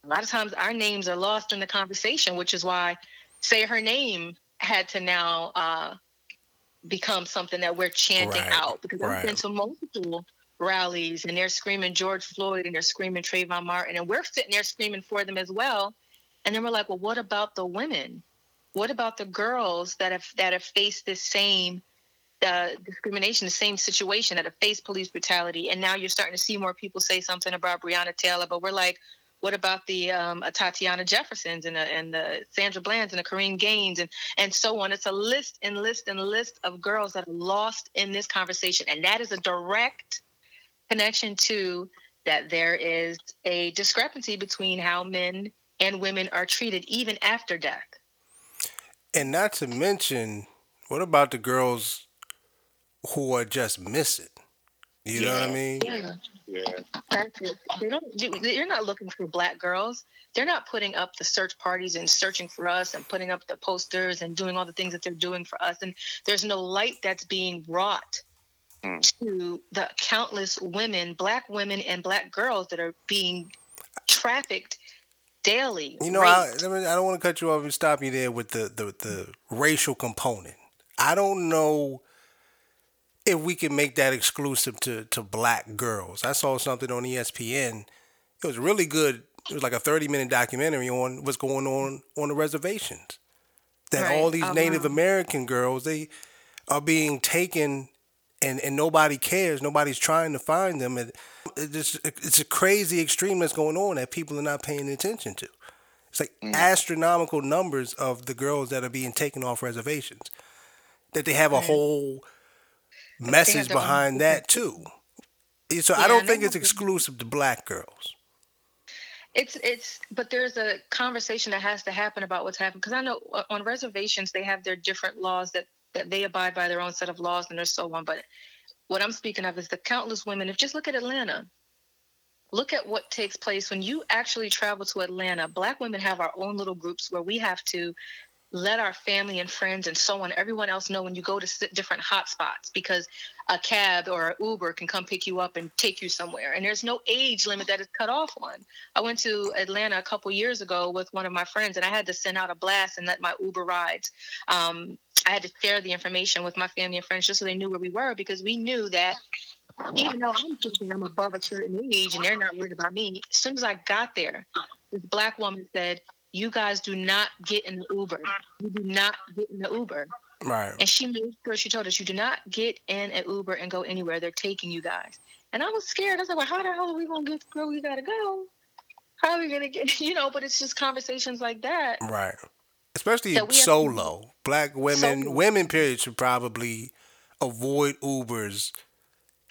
A lot of times our names are lost in the conversation, which is why say her name had to now uh, become something that we're chanting Right, out because I've been to multiple rallies and they're screaming George Floyd and they're screaming Trayvon Martin and we're sitting there screaming for them as well. And then we're like, well, what about the women? What about the girls that have that have faced this same uh, discrimination, the same situation that have faced police brutality? And now you're starting to see more people say something about Breonna Taylor, but we're like, what about the um, Tatiana Jeffersons and the, and the Sandra Bland's and the Korryn Gaines and and so on? It's a list and list and list of girls that are lost in this conversation, and that is a direct connection to that there is a discrepancy between how men and women are treated even after death. And not to mention, what about the girls who are just missing? You know what I mean? Yeah. Yeah. That's it. They don't. you- You're not looking for black girls. They're not putting up the search parties and searching for us and putting up the posters and doing all the things that they're doing for us. And there's no light that's being brought Hmm. to the countless women, black women and black girls that are being trafficked daily. You know, I. I, mean, I don't want to cut you off and stop you there with the, the, the racial component. I don't know if we can make that exclusive to, to black girls. I saw something on ESPN. It was really good. It was like a 30 minute documentary on what's going on on the reservations. That Right. all these Oh, Native wow. American girls, they are being taken and, and nobody cares. Nobody's trying to find them. It just, it's a crazy extreme that's going on that people are not paying attention to. It's like mm-hmm. astronomical numbers of the girls that are being taken off reservations. That they have a whole message behind that too. So I don't think it's exclusive to black girls. It's it's but there's a conversation that has to happen about what's happened because I know uh, on reservations they have their different laws that that they abide by their own set of laws and there's so on. But what I'm speaking of is the countless women. If just look at Atlanta, look at what takes place when you actually travel to Atlanta. Black women have our own little groups where we have to let our family and friends and so on, everyone else know when you go to different hotspots because a cab or an Uber can come pick you up and take you somewhere. And there's no age limit that is cut off on. I went to Atlanta a couple years ago with one of my friends, and I had to send out a blast and let my Uber rides. Um, I had to share the information with my family and friends just so they knew where we were because we knew that even though I'm thinking I'm above a certain age and they're not worried about me, as soon as I got there, this black woman said, you guys do not get in the Uber. You do not get in the Uber. Right. And she made sure she told us, you do not get in an Uber and go anywhere. They're taking you guys. And I was scared. I was like, well, how the hell are we going to get where we got to go? How are we going to get, you know, but it's just conversations like that. Right. Especially solo. Black women, women, period, should probably avoid Ubers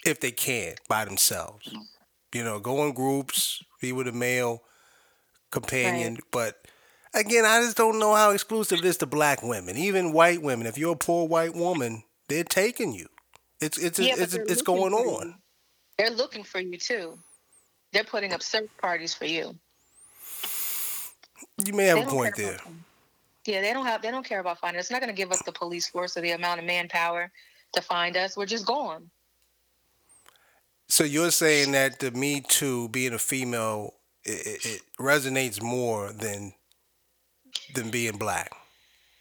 if they can by themselves. You know, go in groups, be with a male companion. Right. But again, I just don't know how exclusive it is to black women, even white women. If you're a poor white woman, they're taking you. It's it's yeah, it's, it's, it's going on. They're looking for you too. They're putting up search parties for you. You may have they a point there. Yeah, they don't have they don't care about finding us. It's not going to give us the police force or the amount of manpower to find us. We're just gone. So you're saying that the Me Too, being a female, it, it resonates more than than being black.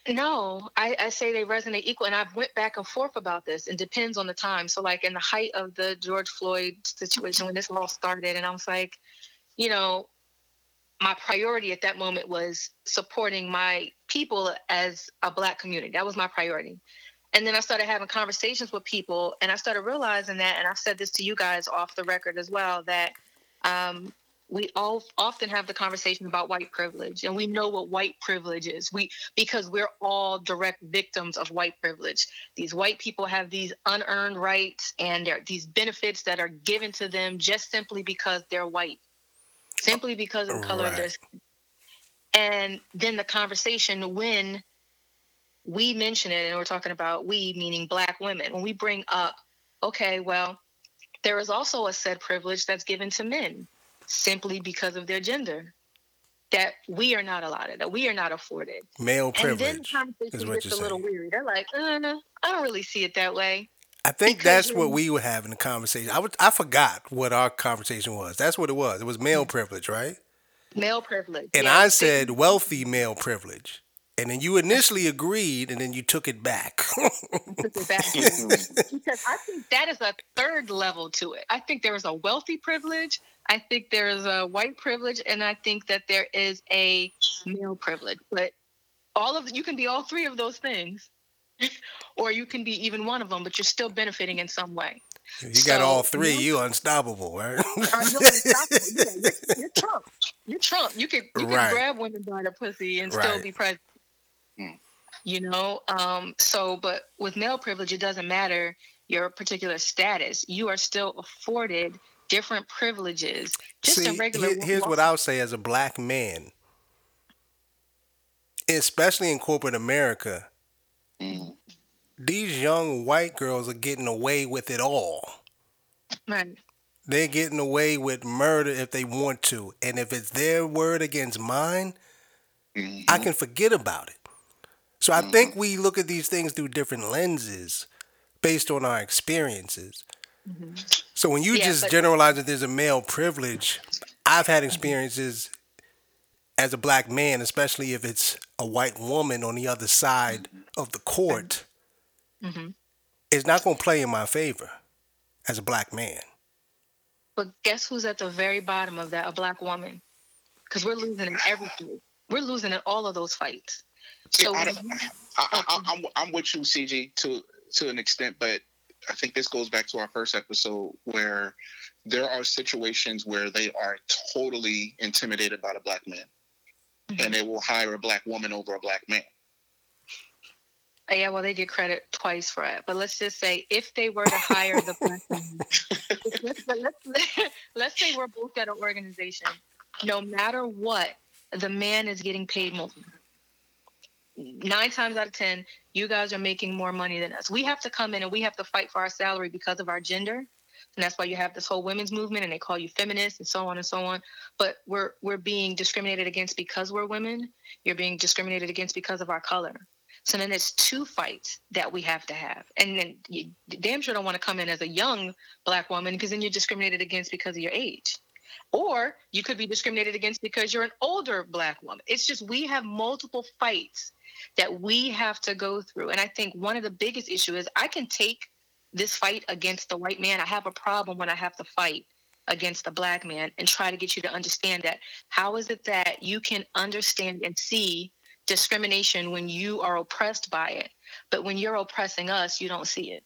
No, I, I say they resonate equal, and I've went back and forth about this, and depends on the time. So, like in the height of the George Floyd situation when this all started, and I was like, you know, my priority at that moment was supporting my people as a black community. That was my priority. And then I started having conversations with people, and I started realizing that, and I've said this to you guys off the record as well, that um, we all often have the conversation about white privilege and we know what white privilege is. We because we're all direct victims of white privilege. These white people have these unearned rights and these benefits that are given to them just simply because they're white simply because of the color right. of their skin. And then the conversation when we mention it and we're talking about we meaning black women when we bring up okay well there is also a said privilege that's given to men simply because of their gender that we are not allotted, that we are not afforded. Male privilege. And then conversation gets a saying. little weird. They're like, uh, I don't really see it that way. I think because that's what we were having a conversation. I was, I forgot what our conversation was. That's what it was. It was male privilege, right? Male privilege. And yeah. I said wealthy male privilege. And then you initially agreed, and then you took it back. took it back because I think that is a third level to it. I think there is a wealthy privilege. I think there is a white privilege, and I think that there is a male privilege. But all of you can be all three of those things, or you can be even one of them, but you're still benefiting in some way. You so, got all three. You unstoppable, right? uh, you're, unstoppable. Yeah, you're, you're, Trump. You're Trump. You can you can right. grab women by the pussy and right. still be president. Mm. You know, um, so but with male privilege, it doesn't matter your particular status. You are still afforded different privileges. Just See, regular. Here, here's what I'll say as a black man, especially in corporate America. Mm. These young white girls are getting away with it all. Right. They're getting away with murder if they want to. And if it's their word against mine, mm-hmm. I can forget about it. So I think we look at these things through different lenses based on our experiences. Mm-hmm. So when you yeah, just but- generalize that there's a male privilege, I've had experiences as a black man, especially if it's a white woman on the other side of the court, mm-hmm. it's not going to play in my favor as a black man. But guess who's at the very bottom of that? A black woman. Because we're losing in everything. We're losing in all of those fights. So I, I, I'm I'm with you, CG, to to an extent, but I think this goes back to our first episode where there are situations where they are totally intimidated by the black man, mm-hmm. and they will hire a black woman over a black man. Uh, yeah, well, they get credit twice for it. But let's just say if they were to hire the black man, let's, let's, let's say we're both at an organization. No matter what, the man is getting paid more nine times out of ten, you guys are making more money than us. We have to come in and we have to fight for our salary because of our gender. And that's why you have this whole women's movement and they call you feminists and so on and so on. But we're we're being discriminated against because we're women. You're being discriminated against because of our color. So then it's two fights that we have to have. And then you damn sure don't want to come in as a young black woman because then you're discriminated against because of your age. Or you could be discriminated against because you're an older black woman. It's just we have multiple fights that we have to go through. And I think one of the biggest issue is I can take this fight against the white man. I have a problem when I have to fight against the black man and try to get you to understand that. How is it that you can understand and see discrimination when you are oppressed by it, but when you're oppressing us, you don't see it?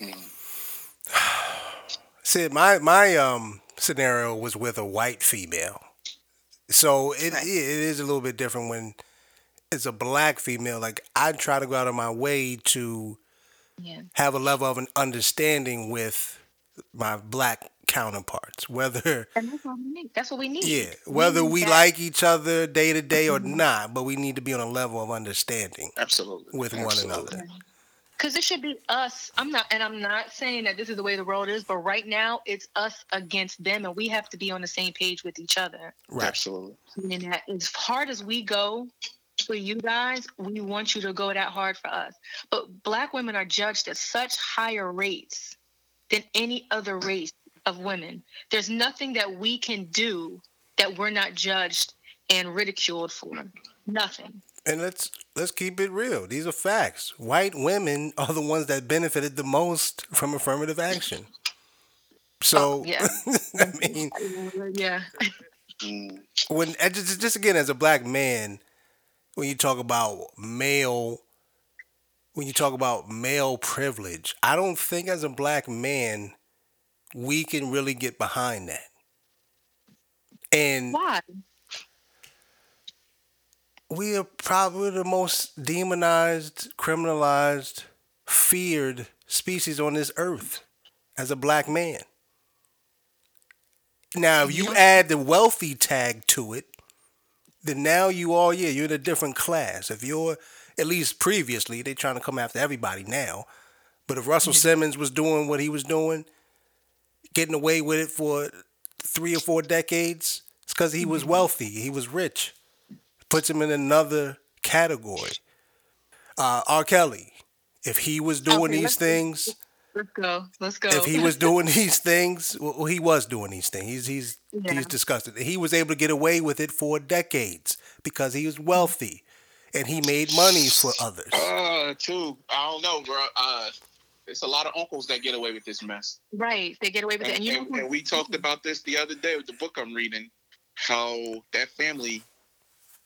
See, my my um scenario was with a white female, so it Right. it is a little bit different when it's a black female. Like I try to go out of my way to Yeah. have a level of an understanding with my black counterparts, whether And that's what we need. That's what we need. yeah, whether need we like each other day to day or Mhm. not, but we need to be on a level of understanding Absolutely. with one Absolutely. another. Because it should be us. I'm not, and I'm not saying that this is the way the world is, but right now it's us against them, and we have to be on the same page with each other. Right. Absolutely. And that as hard as we go for you guys, we want you to go that hard for us. But black women are judged at such higher rates than any other race of women. There's nothing that we can do that we're not judged and ridiculed for. Nothing. And let's let's keep it real. These are facts. White women are the ones that benefited the most from affirmative action. So Oh, yeah. I mean, yeah. Mm. when just, just again as a black man, when you talk about male, when you talk about male privilege, I don't think as a black man we can really get behind that. And Why? We are probably the most demonized, criminalized, feared species on this earth as a black man. Now, if you Yeah. add the wealthy tag to it, then now you are, yeah, you're in a different class. If you're, at least previously, they're trying to come after everybody now. But if Russell Simmons was doing what he was doing, getting away with it for three or four decades, it's because he was mm-hmm. wealthy, he was rich puts him in another category. Uh, R. Kelly, if he was doing Okay, these let's- things, Let's go. Let's go. if he was doing these things, well, he was doing these things. He's he's Yeah. he's disgusted. He was able to get away with it for decades because he was wealthy, and he made money for others. Uh, too. I don't know, bro. Uh, it's a lot of uncles that get away with this mess. right. They get away with it. And, And you and, who- and we talked about this the other day with the book I'm reading. How that family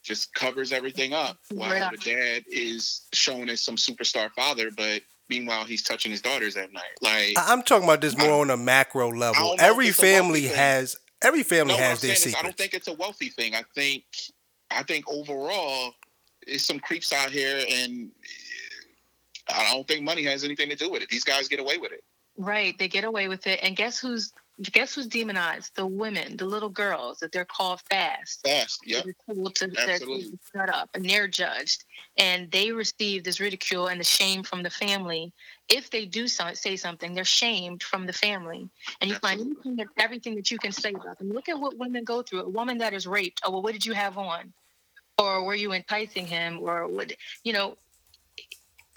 just covers everything up. While Right. the dad is shown as some superstar father, but meanwhile he's touching his daughters at night. Like I- I'm talking about this more on a macro level. don't know if Every it's a wealthy family has every family no, I'm has their saying is I don't think it's a wealthy thing. I think I think overall it's some creeps out here and I don't think money has anything to do with it. These guys get away with it. right. They get away with it. And guess who's guess who's demonized? The women, the little girls that they're called fast. Fast. Told to, Absolutely. shut up and they're judged. And they receive this ridicule and the shame from the family. If they do so, say something they're shamed from the family. And you find anything that, everything that you can say about them. Look at what women go through. A woman that is raped oh well what did you have on? Or were you enticing him? Or would you know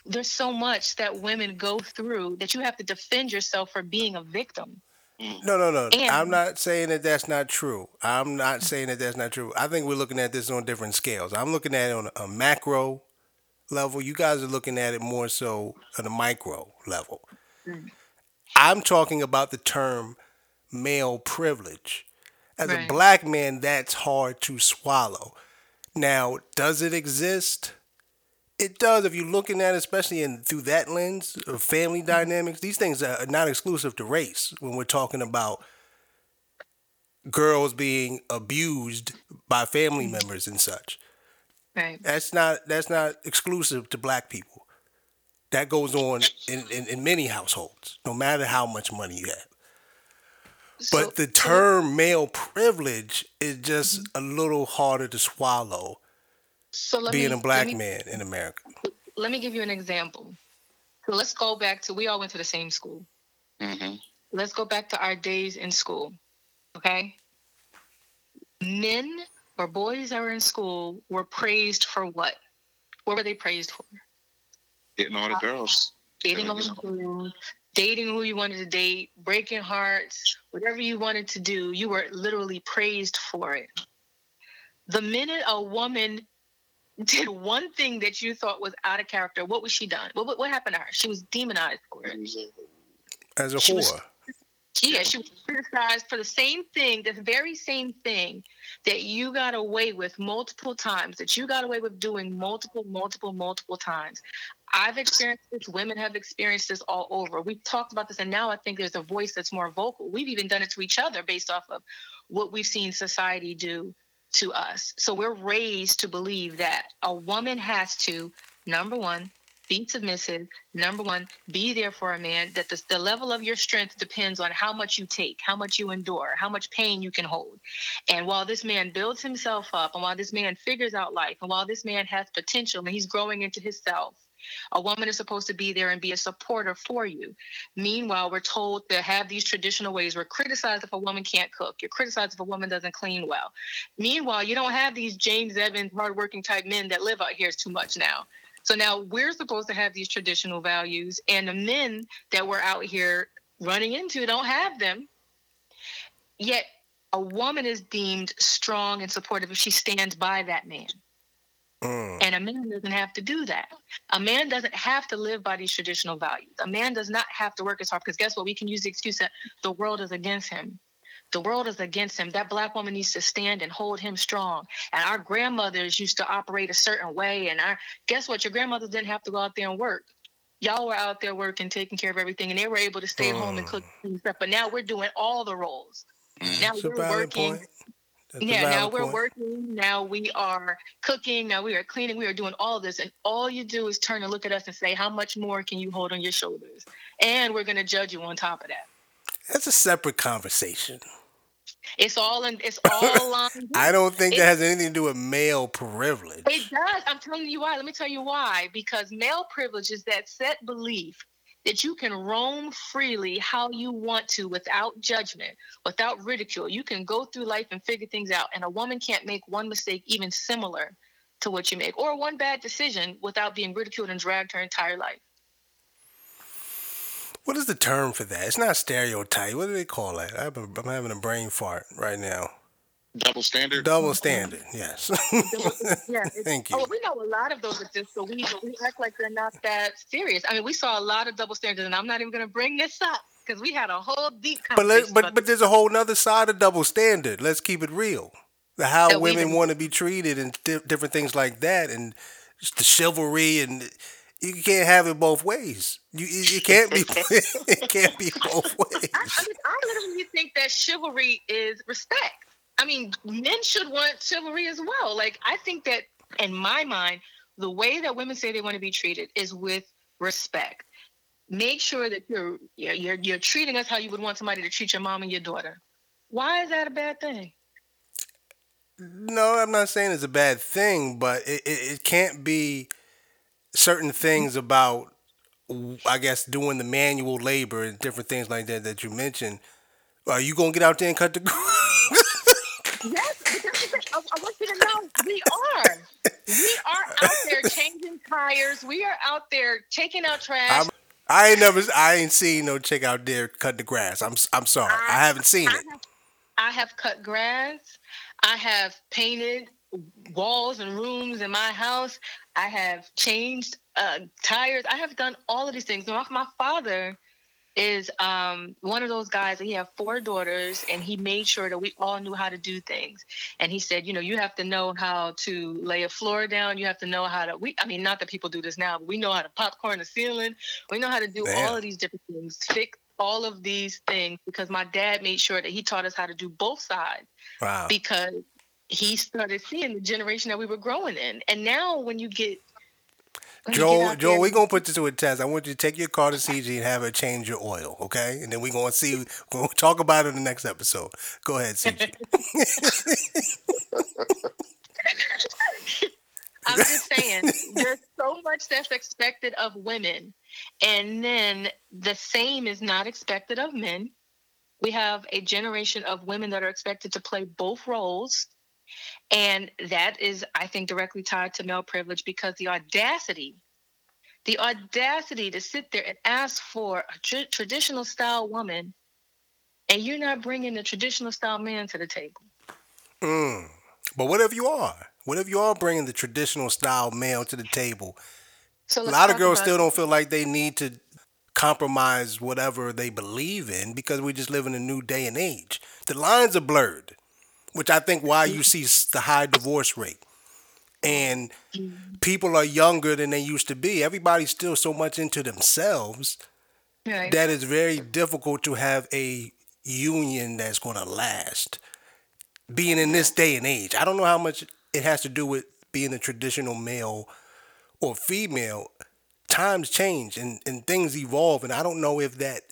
there's so much that women go through that you have to defend yourself for being a victim No, no, no. And- I'm not saying that that's not true. I'm not saying that that's not true. I think we're looking at this on different scales. I'm looking at it on a macro level. You guys are looking at it more so on a micro level. Mm. I'm talking about the term male privilege. As a black man, that's hard to swallow. Now, does it exist? It does. If you're looking at it, especially in through that lens of family mm-hmm. dynamics, these things are not exclusive to race. When we're talking about girls being abused by family mm-hmm. members and such, right that's not that's not exclusive to black people. That goes on in, in, in many households, no matter how much money you have. So- But the so- term male privilege is just mm-hmm. a little harder to swallow So let being me, a black let me, man in America? Let me give you an example. So let's go back to we all went to the same school. hmm Let's go back to our days in school. Okay. Men or boys that were in school were praised for what? What were they praised for? Getting all the girls. Dating all the girls, dating who you wanted to date, breaking hearts, whatever you wanted to do, you were literally praised for it. The minute a woman did one thing that you thought was out of character, what was she done? What, what, what happened to her? She was demonized for it. As a She was- whore. Yeah, she was criticized for the same thing, the very same thing that you got away with multiple times, that you got away with doing multiple, multiple, multiple times. I've experienced this, women have experienced this all over. We've talked about this, and now I think there's a voice that's more vocal. We've even done it to each other based off of what we've seen society do to us. So we're raised to believe that a woman has to, number one, be submissive. Number one, be there for a man. That the, the level of your strength depends on how much you take, how much you endure, how much pain you can hold. And while this man builds himself up, and while this man figures out life, and while this man has potential and he's growing into himself, a woman is supposed to be there and be a supporter for you. Meanwhile, we're told to have these traditional ways. We're criticized if a woman can't cook. You're criticized if a woman doesn't clean well. Meanwhile, you don't have these James Evans hardworking type men that live out here too much now. So now we're supposed to have these traditional values, and the men that we're out here running into don't have them. Yet a woman is deemed strong and supportive if she stands by that man. Mm. And a man doesn't have to do that. A man doesn't have to live by these traditional values. A man does not have to work as hard because guess what? We can use the excuse that the world is against him. The world is against him. That black woman needs to stand and hold him strong. And our grandmothers used to operate a certain way. And our guess what? Your grandmothers didn't have to go out there and work. Y'all were out there working, taking care of everything, and they were able to stay at home and cook and stuff. But now we're doing all the roles. Now That's we're working. point. Yeah, now we're point. working. Now we are cooking. Now we are cleaning. We are doing all this. And all you do is turn and look at us and say, How much more can you hold on your shoulders? And we're going to judge you on top of that. That's a separate conversation. It's all in, it's all on. I don't think that has anything to do with male privilege. It does. I'm telling you why. Let me tell you why. Because male privilege is that set belief that you can roam freely how you want to without judgment, without ridicule. You can go through life and figure things out. And a woman can't make one mistake even similar to what you make, or one bad decision without being ridiculed and dragged her entire life. What is the term for that? It's not stereotype. What do they call that? I'm having a brain fart right now. Double standard. Double standard. Yes. Yeah, Thank you. Oh, we know a lot of those exist, but we but we act like they're not that serious. I mean, we saw a lot of double standards, and I'm not even going to bring this up because we had a whole deep But let, but but there's a whole nother side of double standard. Let's keep it real. The how That women want to be treated and di- different things like that, and just the chivalry and you can't have it both ways. You you you can't be it can't be both ways. I, I, mean, I literally think that chivalry is respect. I mean, men should want chivalry as well. Like, I think that in my mind, the way that women say they want to be treated is with respect. Make sure that you're you're you're, treating us how you would want somebody to treat your mom and your daughter. Why is that a bad thing? No, I'm not saying it's a bad thing, but it, it, it can't be certain things about, I guess, doing the manual labor and different things like that that you mentioned. Are you gonna get out there and cut the? Yes, because I, I want you to know we are. We are out there changing tires. We are out there taking out trash. I'm, I ain't never, I ain't seen no chick out there cut the grass. I'm, I'm sorry, I haven't seen I it. have, I have cut grass. I have painted walls and rooms in my house. I have changed uh, tires. I have done all of these things. My, my father is um, one of those guys. He had four daughters, and he made sure that we all knew how to do things. And he said, you know, you have to know how to lay a floor down. You have to know how to. We, I mean, not that people do this now, but we know how to popcorn the ceiling. We know how to do Damn. all of these different things. Fix all of these things because my dad made sure that he taught us how to do both sides Wow. because he started seeing the generation that we were growing in. And now when you get when you get Joe, out Joe, there- we gonna put this to a test. I want you to take your car to CG and have her change your oil, okay? And then we're gonna see. We're gonna talk about it in the next episode. Go ahead, CG. I'm just saying, there's so much that's expected of women, and then the same is not expected of men. We have a generation of women that are expected to play both roles. And that is, I think, directly tied to male privilege because the audacity, the audacity to sit there and ask for a tr- traditional style woman and you're not bringing the traditional style man to the table. Mm. But what if you are? What if you are bringing the traditional style male to the table? So A lot of girls still don't feel like they need to compromise whatever they believe in because we just live in a new day and age. The lines are blurred, which I think why you see the high divorce rate. And people are younger than they used to be. Everybody's still so much into themselves Right. that it's very difficult to have a union that's going to last. Being in this day and age, I don't know how much it has to do with being a traditional male or female. Times change and, and things evolve, and I don't know if that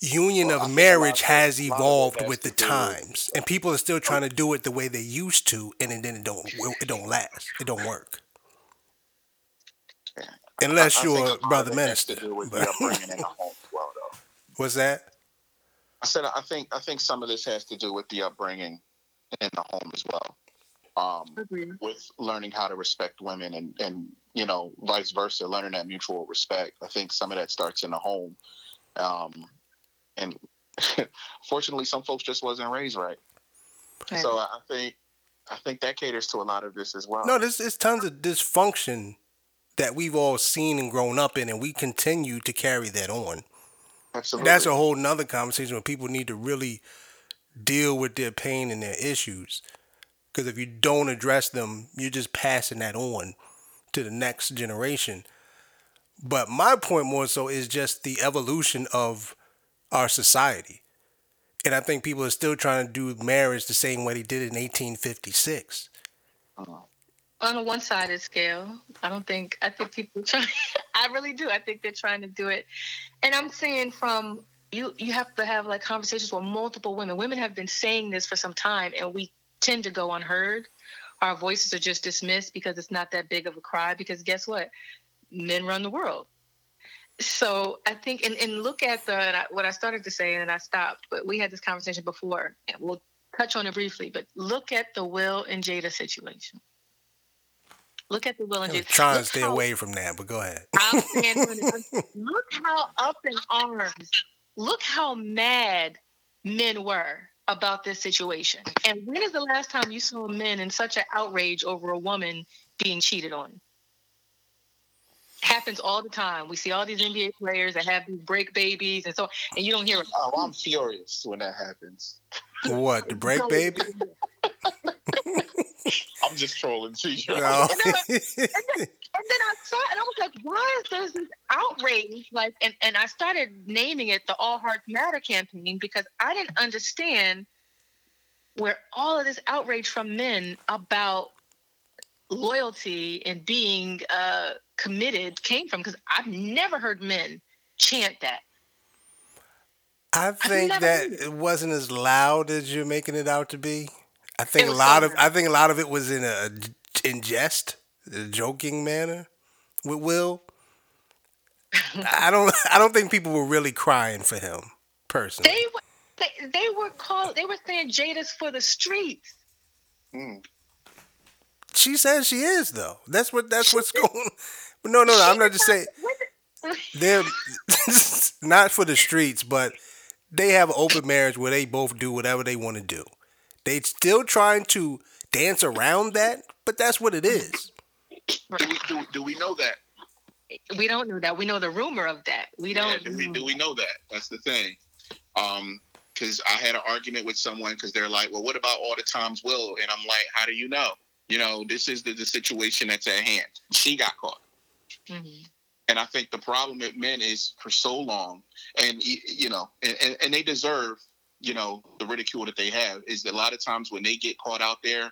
union Well, of think marriage has of evolved with the to do with- times, and people are still trying to do it the way they used to, and then it don't it don't last, it don't work. Unless I think you're a brother of it has to minister. do with the upbringing in the home as well. What's that? I said I think I think some of this has to do with the upbringing in the home as well. Um, with learning how to respect women and and you know vice versa, learning that mutual respect. I think some of that starts in the home, um, and fortunately, some folks just wasn't raised right. Right. So I I think I think that caters to a lot of this as well. No, there's, there's tons of dysfunction that we've all seen and grown up in, and we continue to carry that on. Absolutely. That's a whole nother conversation where people need to really deal with their pain and their issues. Because if you don't address them, you're just passing that on to the next generation. But my point more so is just the evolution of our society. And I think people are still trying to do marriage the same way they did in 1856. on a one-sided scale. I don't think. I think people try. I really do. I think they're trying to do it, and I'm saying from you. You have to have like conversations with multiple women. Women have been saying this for some time, and we tend to go unheard. Our voices are just dismissed because it's not that big of a cry. Because guess what? Men run the world. So I think, and, and look at the and I, what I started to say, and then I stopped. But we had this conversation before, and we'll touch on it briefly. But look at the Will and Jada situation. Look at the Will and I'm Jada. trying to stay how- away from that, but go ahead. Look how up in arms. Look how mad men were about this situation. And when is the last time you saw men in such an outrage over a woman being cheated on? Happens all the time. We see all these NBA players that have these break babies and so and you don't hear Oh, I'm furious when that happens. What, the break, baby? I'm just trolling. See, No. And then I saw it and I was like, why is there this outrage? Like, and, and I started naming it the All Hearts Matter campaign because I didn't understand where all of this outrage from men about loyalty and being uh, committed came from because I've never heard men chant that. I think that it. it wasn't as loud as you're making it out to be. I think a lot so of. I think a lot of it was in a in jest, a joking manner with Will. I don't I don't think people were really crying for him personally. They were they, they were called they were saying Jada's for the streets. Mm. She says she is though. That's what that's what's going. But no, no, no. I'm not just saying they're not for the streets, but they have an open marriage where they both do whatever they want to do. They still trying to dance around that, but that's what it is. Do we, do, do we know that? We don't know that. We know the rumor of that. We don't. do we do we know that? That's the thing. Um, because I had an argument with someone because they're like, "Well, what about all the times Will?" And I'm like, "How do you know? You know, this is the, the situation that's at hand. She got caught." Mhm. And I think the problem with men is for so long, and you know, and, and, and they deserve, you know, the ridicule that they have. Is that a lot of times when they get caught out there,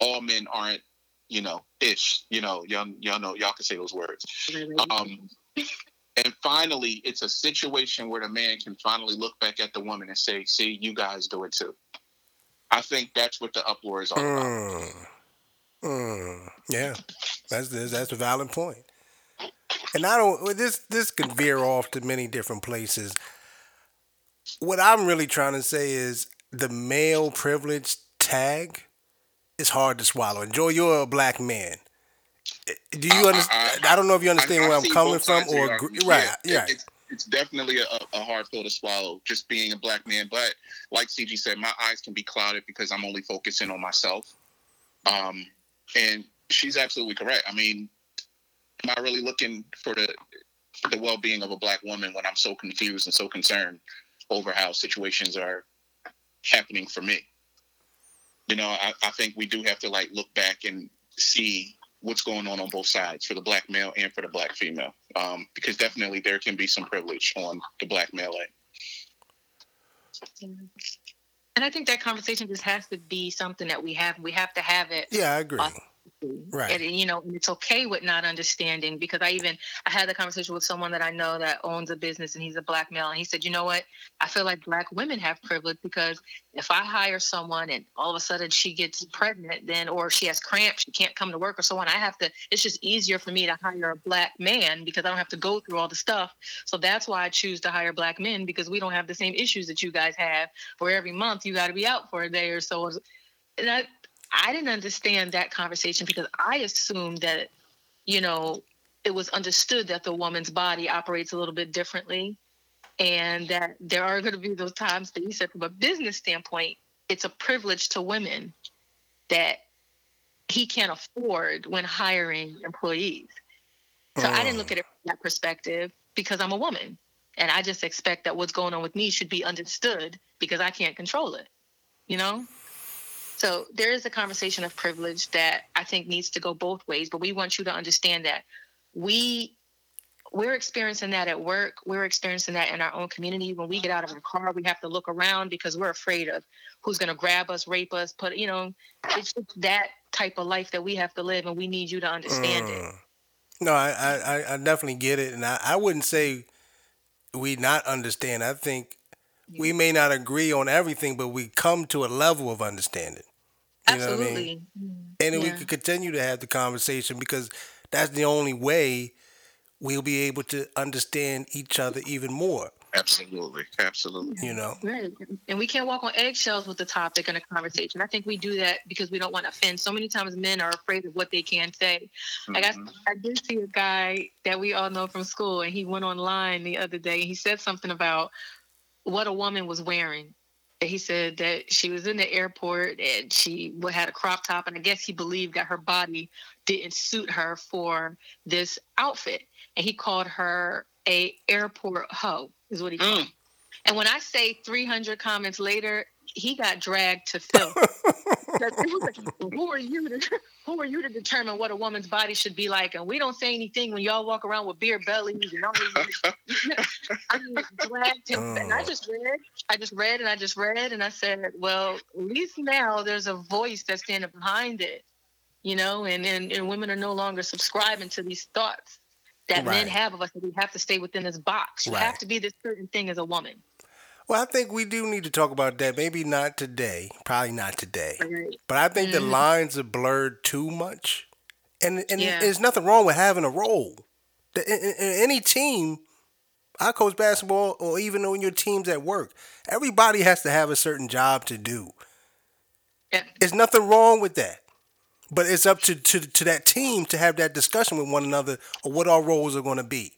all men aren't, you know, ish. You know, y'all, y'all know, y'all can say those words. Um, and finally, it's a situation where the man can finally look back at the woman and say, "See, you guys do it too." I think that's what the uproar is all about. Mm. Mm, yeah, that's that's a valid point. And I don't. This this can veer off to many different places. What I'm really trying to say is the male privilege tag is hard to swallow. Enjoy. You're a black man. Do you understand? I, I, don't know if you understand I, where I'm coming from, or right, yeah, right. It's, it's definitely a, a, hard pill to swallow, just being a black man. But like CG said, my eyes can be clouded because I'm only focusing on myself. Um, and she's absolutely correct. I mean, am I really looking for the the well being of a black woman when I'm so confused and so concerned over how situations are happening for me? You know, I, I think we do have to like look back and see what's going on on both sides for the black male and for the black female, um, because definitely there can be some privilege on the black male end. And I think that conversation just has to be something that we have. We have to have it. Yeah, I agree. Right. And, you know, it's okay with not understanding because I even I had a conversation with someone that I know that owns a business and he's a black male and he said, you know what? I feel like black women have privilege because if I hire someone and all of a sudden she gets pregnant, then or she has cramps, she can't come to work or so on, I have to. It's just easier for me to hire a black man because I don't have to go through all the stuff. So that's why I choose to hire black men because we don't have the same issues that you guys have. Where every month you got to be out for a day or so. And I, I didn't understand that conversation because I assumed that, you know, it was understood that the woman's body operates a little bit differently and that there are going to be those times that you said from a business standpoint, it's a privilege to women that he can't afford when hiring employees. So I didn't look at it from that perspective because I'm a woman. And I just expect that what's going on with me should be understood because I can't control it. You know? So there is a conversation of privilege that I think needs to go both ways, but we want you to understand that we we're experiencing that at work. We're experiencing that in our own community. When we get out of our car, we have to look around because we're afraid of who's going to grab us, rape us, put, you know, it's that type of life that we have to live, and we need you to understand mm. it. No, I, I, I definitely get it. And I, I wouldn't say we not understand. I think yeah. we may not agree on everything, but we come to a level of understanding. You Absolutely. know what I mean? And yeah. we could continue to have the conversation because that's the only way we'll be able to understand each other even more. Absolutely. Absolutely. You know? Right. And we can't walk on eggshells with the topic and a conversation. I think we do that because we don't want to offend. So many times men are afraid of what they can say. Mm-hmm. Like I, mm-hmm. I did see a guy that we all know from school, and he went online the other day and he said something about what a woman was wearing he said that she was in the airport and she had a crop top and i guess he believed that her body didn't suit her for this outfit and he called her a airport hoe is what he called mm. and when i say 300 comments later he got dragged to Phil. like, who are you who are you to determine what a woman's body should be like? And we don't say anything when y'all walk around with beer bellies and all I mean, dragged him. And I oh. just read, I just read, and I just read, and I said, well, at least now there's a voice that's standing behind it, you know, and and, and women are no longer subscribing to these thoughts that right. men have of us that we have to stay within this box. You right. have to be this certain thing as a woman. Well, I think we do need to talk about that. Maybe not today. Probably not today. But I think mm-hmm. the lines are blurred too much. And and yeah. there's nothing wrong with having a role. In, in, in any team, I coach basketball, or even on your teams at work, everybody has to have a certain job to do. Yeah. There's nothing wrong with that. But it's up to, to, to that team to have that discussion with one another or what our roles are going to be.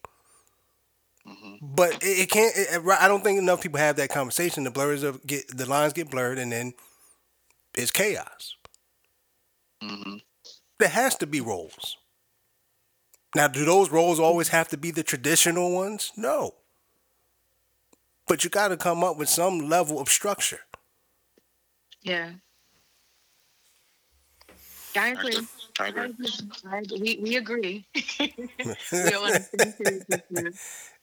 But it, it can't. It, I don't think enough people have that conversation. The blurs of get the lines get blurred, and then it's chaos. Mm-hmm. There has to be roles. Now, do those roles always have to be the traditional ones? No. But you got to come up with some level of structure. Yeah. I agree. I agree. We, we agree. we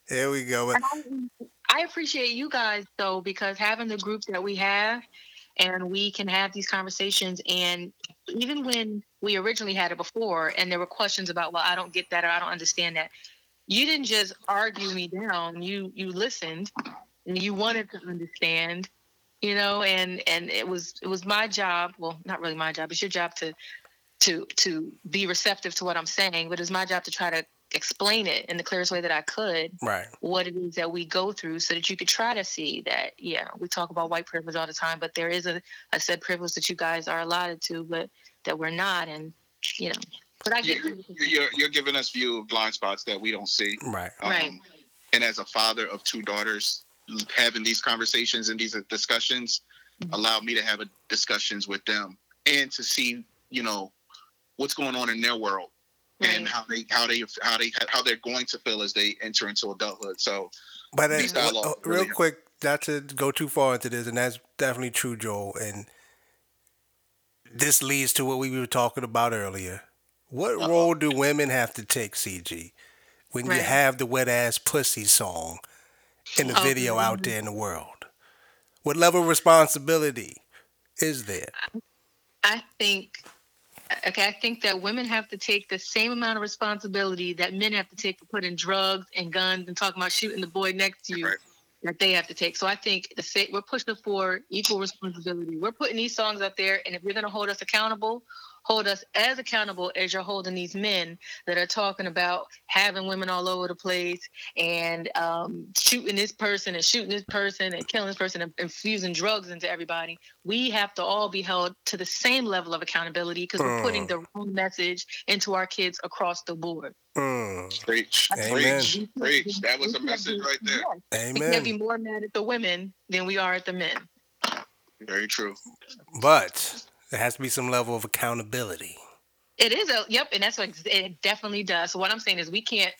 There we go. I, um, I appreciate you guys though because having the group that we have and we can have these conversations and even when we originally had it before and there were questions about well I don't get that or I don't understand that you didn't just argue me down you you listened and you wanted to understand you know and and it was it was my job well not really my job it's your job to to to be receptive to what I'm saying, but it's my job to try to explain it in the clearest way that I could Right. what it is that we go through so that you could try to see that yeah we talk about white privilege all the time but there is a, a said privilege that you guys are allotted to but that we're not and you know but I get You- You're, you're giving us view of blind spots that we don't see. Right. Right. Um, and as a father of two daughters, having these conversations and these discussions Mhm. allow me to have a, discussions with them and to see, you know, what's going on in their world and how they how they how they how they're going to feel as they enter into adulthood. So But These dialogues uh, really real help. quick, not to go too far into this, and that's definitely true, Joel. And this leads to what we were talking about earlier. What Uh-oh. role do women have to take, CG, when you have the wet ass pussy song in the Oh, video out mhm. there in the world? What level of responsibility is there? I think okay I think that women have to take the same amount of responsibility that men have to take for putting drugs and guns and talking about shooting the boy next to you Right. that they have to take. So I think the we're pushing for equal responsibility. We're putting these songs out there, and if you're going to hold us accountable, hold us as accountable as you're holding these men that are talking about having women all over the place and um, shooting this person and shooting this person and killing this person and infusing drugs into everybody. We have to all be held to the same level of accountability because we're putting the wrong message into our kids across the board. Mm, preach, Amen. preach, preach. That was a message right there. yes, We can't be more mad at the women than we are at the men. Very true. But there has to be some level of accountability. It is a yep, and that's what it definitely does. So what I'm saying is we can't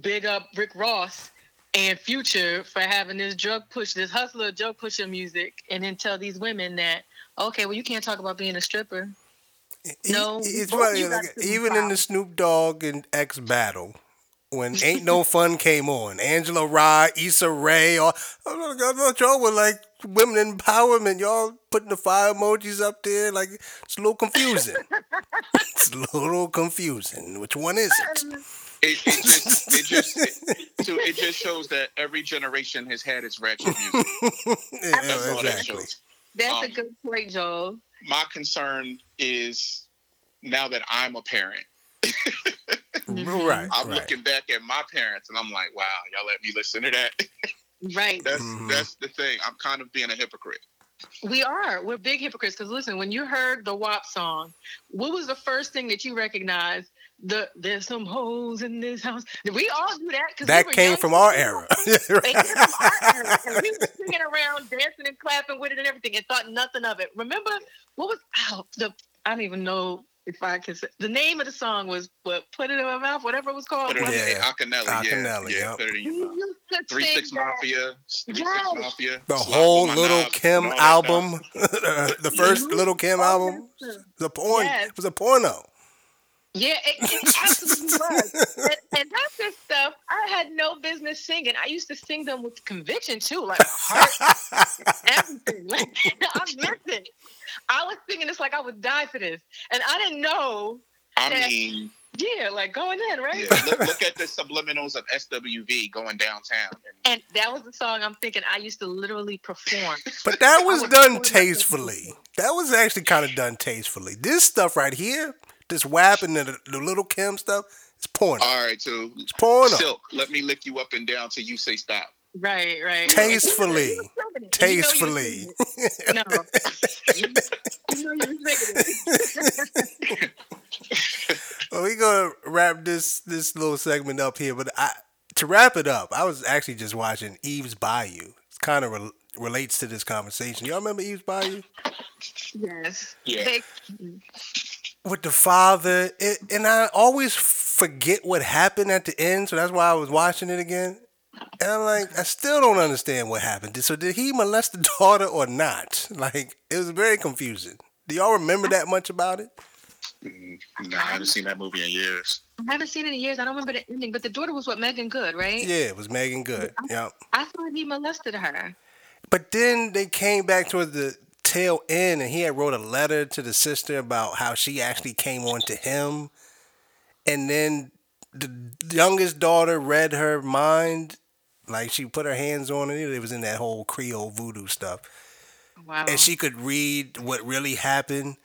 big up Rick Ross and Future for having this drug push, this hustler drug pusher music, and then tell these women that okay, well you can't talk about being a stripper. No, it's funny. like, even in the Snoop Dogg and X battle, when Ain't No Fun came on, Angela Rye, Issa Rae, all I thought- I thought y'all were like women empowerment. Y'all putting the fire emojis up there, like it's a little confusing. it's a little confusing. Which one is it? It, it just it just it, so it just shows that every generation has had its ratchet music. Yeah, That's all that exactly. shows. That's a Um, good point, Joel. My concern is now that I'm a parent, Right, I'm right. looking back at my parents and I'm like, wow, y'all let me listen to that. Right. That's Mhm. that's the thing. I'm kind of being a hypocrite. We are. We're big hypocrites. Because listen, when you heard the WAP song, what was the first thing that you recognized? The there's some holes in this house. We all do that because That came from our era. It came from our era. And we were singing around, dancing and clapping with it and everything, and thought nothing of it. Remember what was oh, the? I don't even know if I can say the name of the song was what? Put it in my mouth. Whatever it was called. Put it in Yeah. yeah. Akinyele, Akinyele, yeah, yeah, yep. put it in your mouth. used Three Six. Mafia, Three Yes. Six Mafia, The whole Little Knobs, Kim and all that album, the first. Little Kim All that album, stuff. the porn Yes. it was a porno. Yeah, it, it absolutely was. And, and that's the stuff I had no business singing. I used to sing them with conviction too, like heart, everything. Like, I meant it. I was singing this like I would die for this, and I didn't know. I Yeah. mean, Yeah, like going in right. yeah, look, look at the subliminals of SWV going downtown. And that was the song I'm thinking I used to literally perform. But that was done totally like to- tastefully. That was actually kind of done tastefully. This stuff right here, this WAP and the, the Little Kim stuff, it's porno. All right, so It's porno. Silk, let me lick you up and down till you say stop. Right, right. Tastefully. And you know Tastefully. singing it. No. you, you know you was singing it. Well, we gonna wrap this this little segment up here, but I to wrap it up, I was actually just watching Eve's Bayou. It kind of re- relates to this conversation. Y'all remember Eve's Bayou Yes. Yeah. They- with the father? It, and I always forget what happened at the end, so that's why I was watching it again. And I'm like, I still don't understand what happened. So did he molest the daughter or not? Like, it was very confusing. Do y'all remember that much about it? Mm, No, I haven't seen that movie in years. I haven't seen it in years. I don't remember the ending, but the daughter was what Meagan Good, right? Yeah, it was Meagan Good. Yeah. I thought he molested her. But then they came back towards the tail end, and he had wrote a letter to the sister about how she actually came on to him, and then the youngest daughter read her mind, like she put her hands on it. It was in that whole Creole voodoo stuff, Wow. and she could read what really happened.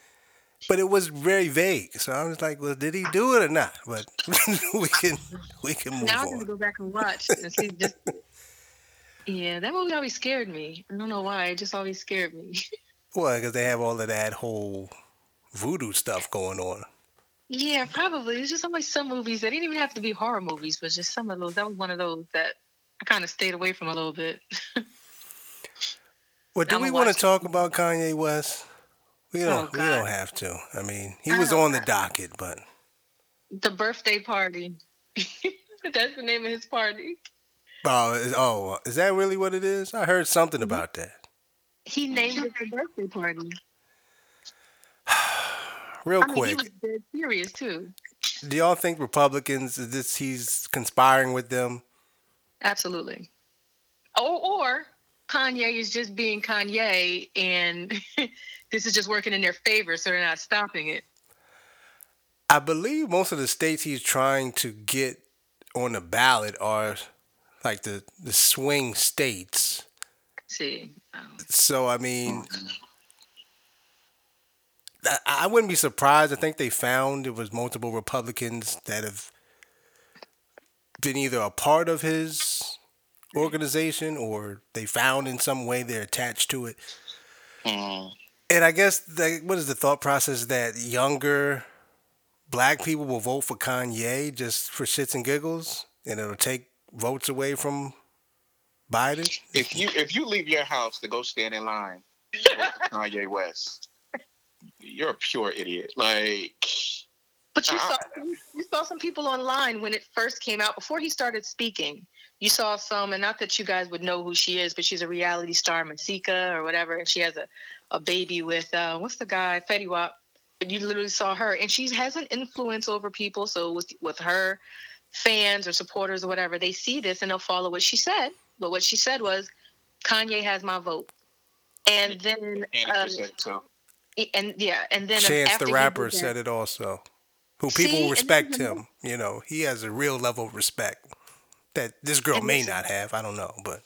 but it was very vague. So I was like, well, did he do it or not? But we can we can move now I'm gonna go back and watch and see just. Yeah, that movie always scared me. I don't know why. It just always scared me. Well, because they have all of that whole voodoo stuff going on. Yeah, probably. There's just always some movies that didn't even have to be horror movies, but just some of those. That was one of those that I kind of stayed away from a little bit. Well, do we want to talk about Kanye West? We don't. Oh, we don't have to. I mean, he I was on the docket, but the birthday party. That's the name of his party. oh, is, oh, is that really what it is? I heard something Mm-hmm. about that. He named it the birthday party. Real I mean, he quick, was dead serious too. do y'all think Republicans is this he's conspiring with them? Absolutely. Or, or Kanye is just being Kanye, and this is just working in their favor, so they're not stopping it. I believe most of the states he's trying to get on the ballot are like the the swing states. See, So I mean, I, I wouldn't be surprised. I think they found it was multiple Republicans that have been either a part of his organization or they found in some way they're attached to it. Mm. And I guess the, what is the thought process that younger black people will vote for Kanye just for shits and giggles, and it'll take votes away from Biden? If you if you leave your house to go stand in line with Kanye West, you're a pure idiot. Like, but you Uh, saw you saw some people online when it first came out before he started speaking. You saw some, and not that you guys would know who she is, but she's a reality star, Masika or whatever, and she has a, a baby with uh, what's the guy, Fetty Wap. But you literally saw her, and she has an influence over people. So with with her fans or supporters or whatever, they see this and they'll follow what she said. But what she said was, Kanye has my vote. And then, and uh, and yeah, and then Chance after the rapper did that- said it also. Who people and respect this is- him. You know, he has a real level of respect that this girl may this- not have. I don't know, but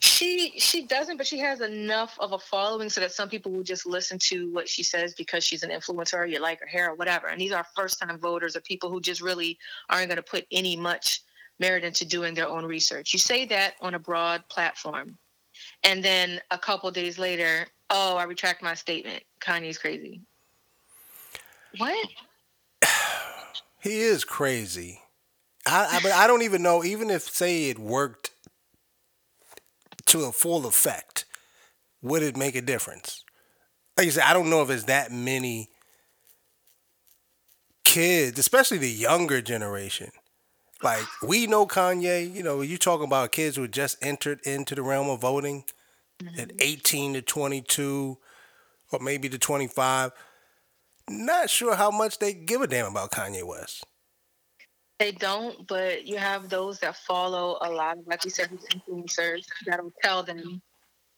She she doesn't, but she has enough of a following so that some people will just listen to what she says because she's an influencer or you like her hair or whatever. And these are first time voters or people who just really aren't going to put any much merit into doing their own research. You say that on a broad platform, and then a couple days later, oh, I retract my statement. Kanye's crazy. What? he is crazy. I, I but I don't even know. Even if say it worked to a full effect, would it make a difference? Like you said, I don't know if it's that many kids, especially the younger generation. Like we know Kanye, you know, you talking about kids who just entered into the realm of voting at 18 to 22 or maybe to 25. Not sure how much they give a damn about Kanye West. They don't, but you have those that follow a lot of, like you said, these influencers that'll tell them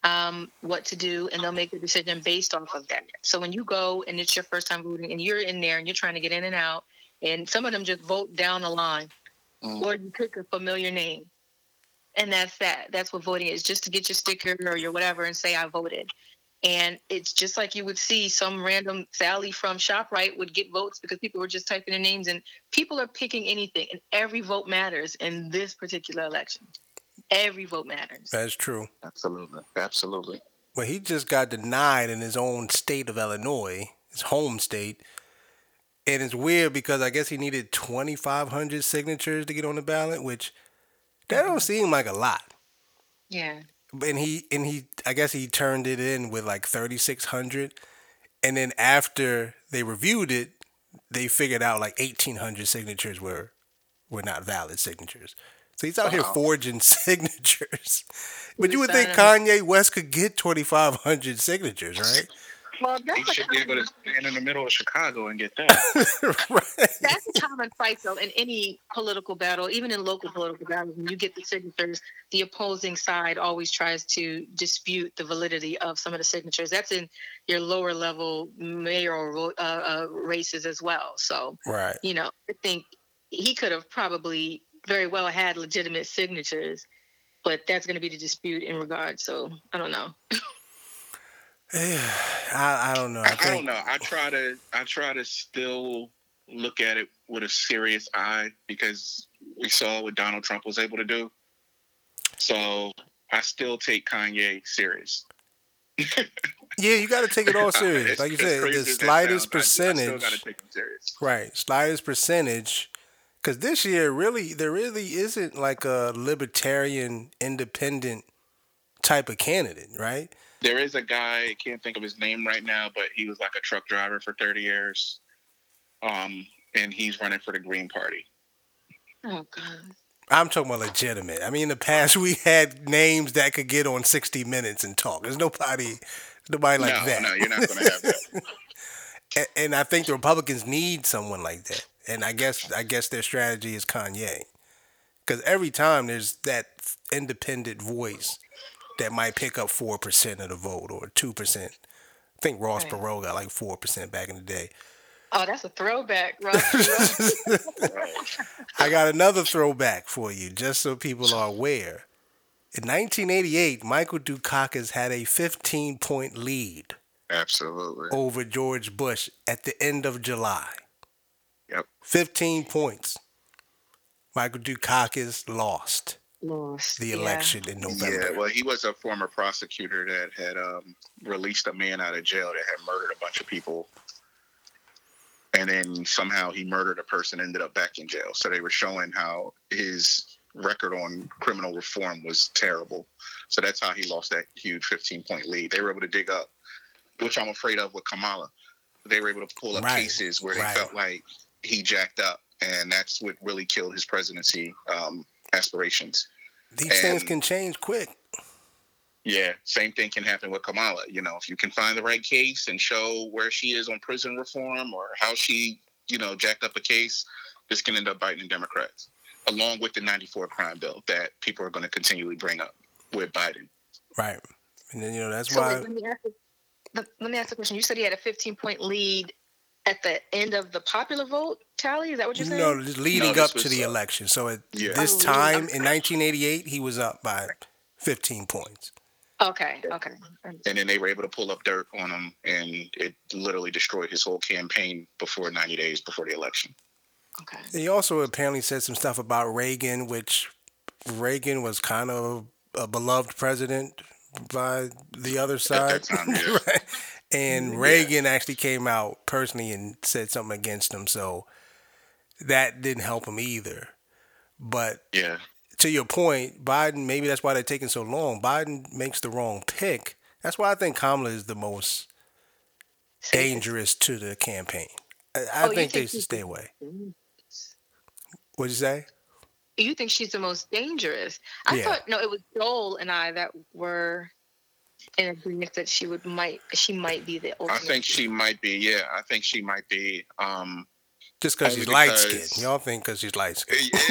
um, what to do, and they'll make a decision based off of that. So when you go and it's your first time voting, and you're in there and you're trying to get in and out, and some of them just vote down the line, Mm. or you pick a familiar name, and that's that. That's what voting is, just to get your sticker or your whatever and say I voted. And it's just like you would see some random Sally from Shoprite would get votes because people were just typing their names and people are picking anything and every vote matters in this particular election. Every vote matters. That's true. Absolutely, absolutely. Well, he just got denied in his own state of Illinois, his home state. And it's weird because I guess he needed 2,500 signatures to get on the ballot, which that don't seem like a lot. Yeah. and he and he I guess he turned it in with like 3600 and then after they reviewed it they figured out like 1800 signatures were were not valid signatures. So he's out here Wow. forging signatures. But you would think Kanye West could get 2500 signatures, right? Well, He should be able to stand in the middle of Chicago and get that. right. that's a common fight though in any political battle, even in local political battles. When you get the signatures, the opposing side always tries to dispute the validity of some of the signatures. That's in your lower level mayoral uh, uh, races as well. So Right. you know, I think he could have probably very well had legitimate signatures, but that's going to be the dispute in regard. So I don't know. I, I don't know. I, I, I don't know. I try to I try to still look at it with a serious eye because we saw what Donald Trump was able to do. So I still take Kanye serious. yeah, you got to take it all serious. Like you said, the slightest sounds, I- I, still percentage. take him serious. Right, slightest percentage. Because this year, really, there really isn't like a libertarian, independent type of candidate, right? There is a guy I can't think of his name right now, but he was like a truck driver for thirty years, um, and he's running for the Green Party. Oh God. I'm talking about legitimate. I mean, in the past, we had names that could get on 60 Minutes and talk. There's nobody, nobody like no, that. no, you're not going to have that. and, and I think the Republicans need someone like that. And I guess I guess their strategy is Kanye, because every time there's that independent voice that might pick up four percent of the vote or two percent. I think Ross Right. Perot got like four percent back in the day. Oh, that's a throwback, Ross. I got another throwback for you, just so people are aware. In 1988, Michael Dukakis had a 15 point lead Absolutely. over George Bush at the end of July. Yep. 15 points. Michael Dukakis lost Lost. the yeah. election in November. Yeah, well, he was a former prosecutor that had um, released a man out of jail that had murdered a bunch of people. And then somehow he murdered a person, ended up back in jail. So they were showing how his record on criminal reform was terrible. So that's how he lost that huge 15 point lead. They were able to dig up, which I'm afraid of with Kamala. They were able to pull up Right, cases where they right. felt like he jacked up. And that's what really killed his presidency um, aspirations. These things can change quick. Yeah, same thing can happen with Kamala. You know, if you can find the right case and show where she is on prison reform or how she, you know, jacked up a case, this can end up biting the Democrats, along with the 94 crime bill that people are going to continually bring up with Biden. Right. And then, you know, that's So why. wait, let me ask. Let, let me ask a question. You said he had a 15 point lead at the end of the popular vote tally. Is that what you're saying? No, just leading this up to the uh, election. So at Yeah. this Oh, time up. in 1988, he was up by 15 points. Okay. Okay. And then they were able to pull up dirt on him, and it literally destroyed his whole campaign before 90 days before the election. Okay. He also apparently said some stuff about Reagan, which Reagan was kind of a beloved president by the other side. that time, yeah. right? And Reagan actually came out personally and said something against him, so that didn't help him either. But Yeah. to your point, Biden, maybe that's why they're taking so long. Biden makes the wrong pick. That's why I think Kamala is the most dangerous to the campaign. I, I Oh, you think they should stay away. What'd you say? You think she's the most dangerous? I Yeah. thought no, it was Joel and I that were in agreement that she would might she might be the I think she might be. Yeah, I think she might be. Um, Just because Only she's light skinned. Y'all think because she's light skinned. uh,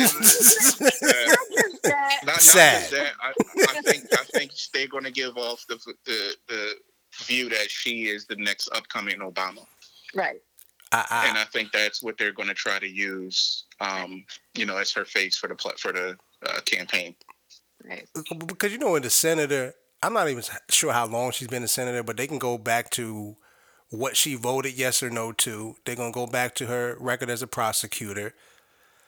That- not, not Sad. just that. I, I think I think they're going to give off the, the the view that she is the next upcoming Obama, right. I, and I, I think that's what they're going to try to use. Um, you know, as her face for the for the uh, campaign. Right. because you know, in the senator, I'm not even sure how long she's been a senator, but they can go back to what she voted yes or no to. They're gonna go back to her record as a prosecutor.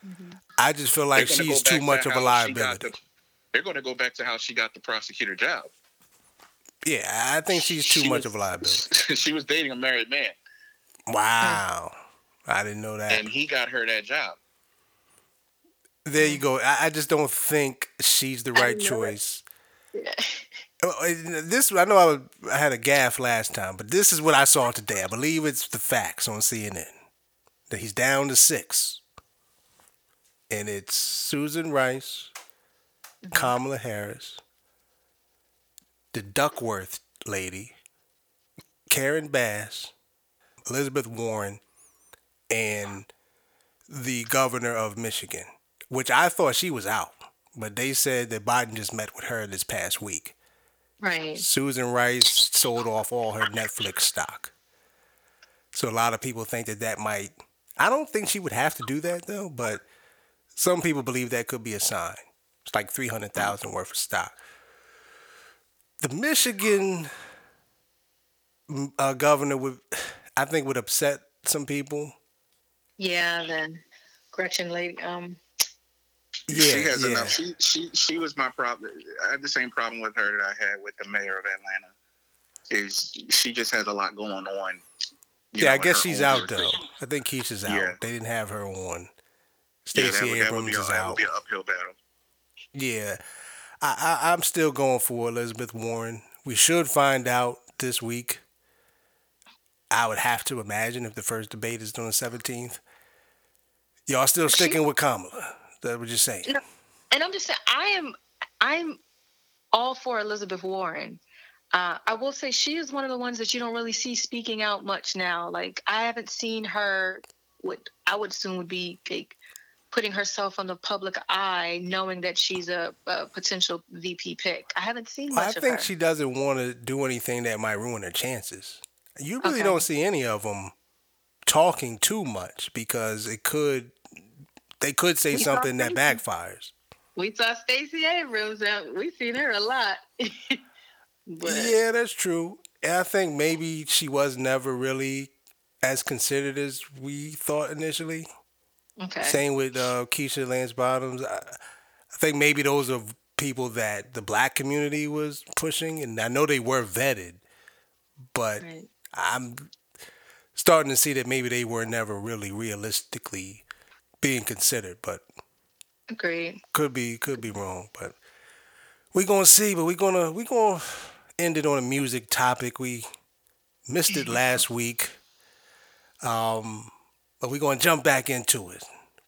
Mm-hmm. I just feel like she's too much to of a how she got liability. the- they're going to go back to how she got the prosecutor job. Yeah, I think she's too She much was- of a liability. she was dating a married man, Wow, I didn't know that. and he got her that job. There you go. I, I just don't think she's the right didn't choice. This I know I, was, I had a gaff last time, but this is what I saw today. I believe it's the facts on CNN that he's down to six, and it's Susan Rice, mm-hmm. Kamala Harris, the Duckworth lady, Karen Bass, Elizabeth Warren, and the governor of Michigan, which I thought she was out, but they said that Biden just met with her this past week. Right. Susan Rice sold off all her Netflix stock. So a lot of people think that that might. I don't think she would have to do that though, but some people believe that could be a sign. It's like three hundred thousand worth of stock. The Michigan mm, uh, governor would, I think, would upset some people. Yeah, then Gretchen lady. Um, Yeah, she has yeah. enough. She she she was my problem. I had the same problem with her that I had with the mayor of Atlanta. Is she just has a lot going on. yeah, know, I guess she's out though. I think Keisha's out. Yeah. They didn't have her on. Yeah, Stacey would- would Abrams be a- is would out. uphill battle. Yeah, I, I I'm still going for Elizabeth Warren. We should find out this week. I would have to imagine if the first debate is on the 17th. Y'all still sticking with Kamala? That what you're saying? No. and I'm just saying, I am, I'm all for Elizabeth Warren. Uh, I will say she is one of the ones that you don't really see speaking out much now. Like I haven't seen her. What I would assume would be like, putting herself on the public eye, knowing that she's a, a potential VP pick. I haven't seen much I think she doesn't want to do anything that might ruin her chances. You really Okay. don't see any of them talking too much because it could. They could say We something that backfires. we saw Stacey Abrams. Out. We've seen her a lot. Yeah, that's true. And I think maybe she was never really as considered as we thought initially. okay. Same with uh, Keisha Lance Bottoms. I, I think maybe those are people that the black community was pushing, and I know they were vetted, but Right. I'm starting to see that maybe they were never really realistically being considered. But Agreed. could be could be wrong, but we're gonna see. But we're gonna we're gonna end it on a music topic. We missed it last week, um, but we're gonna jump back into it.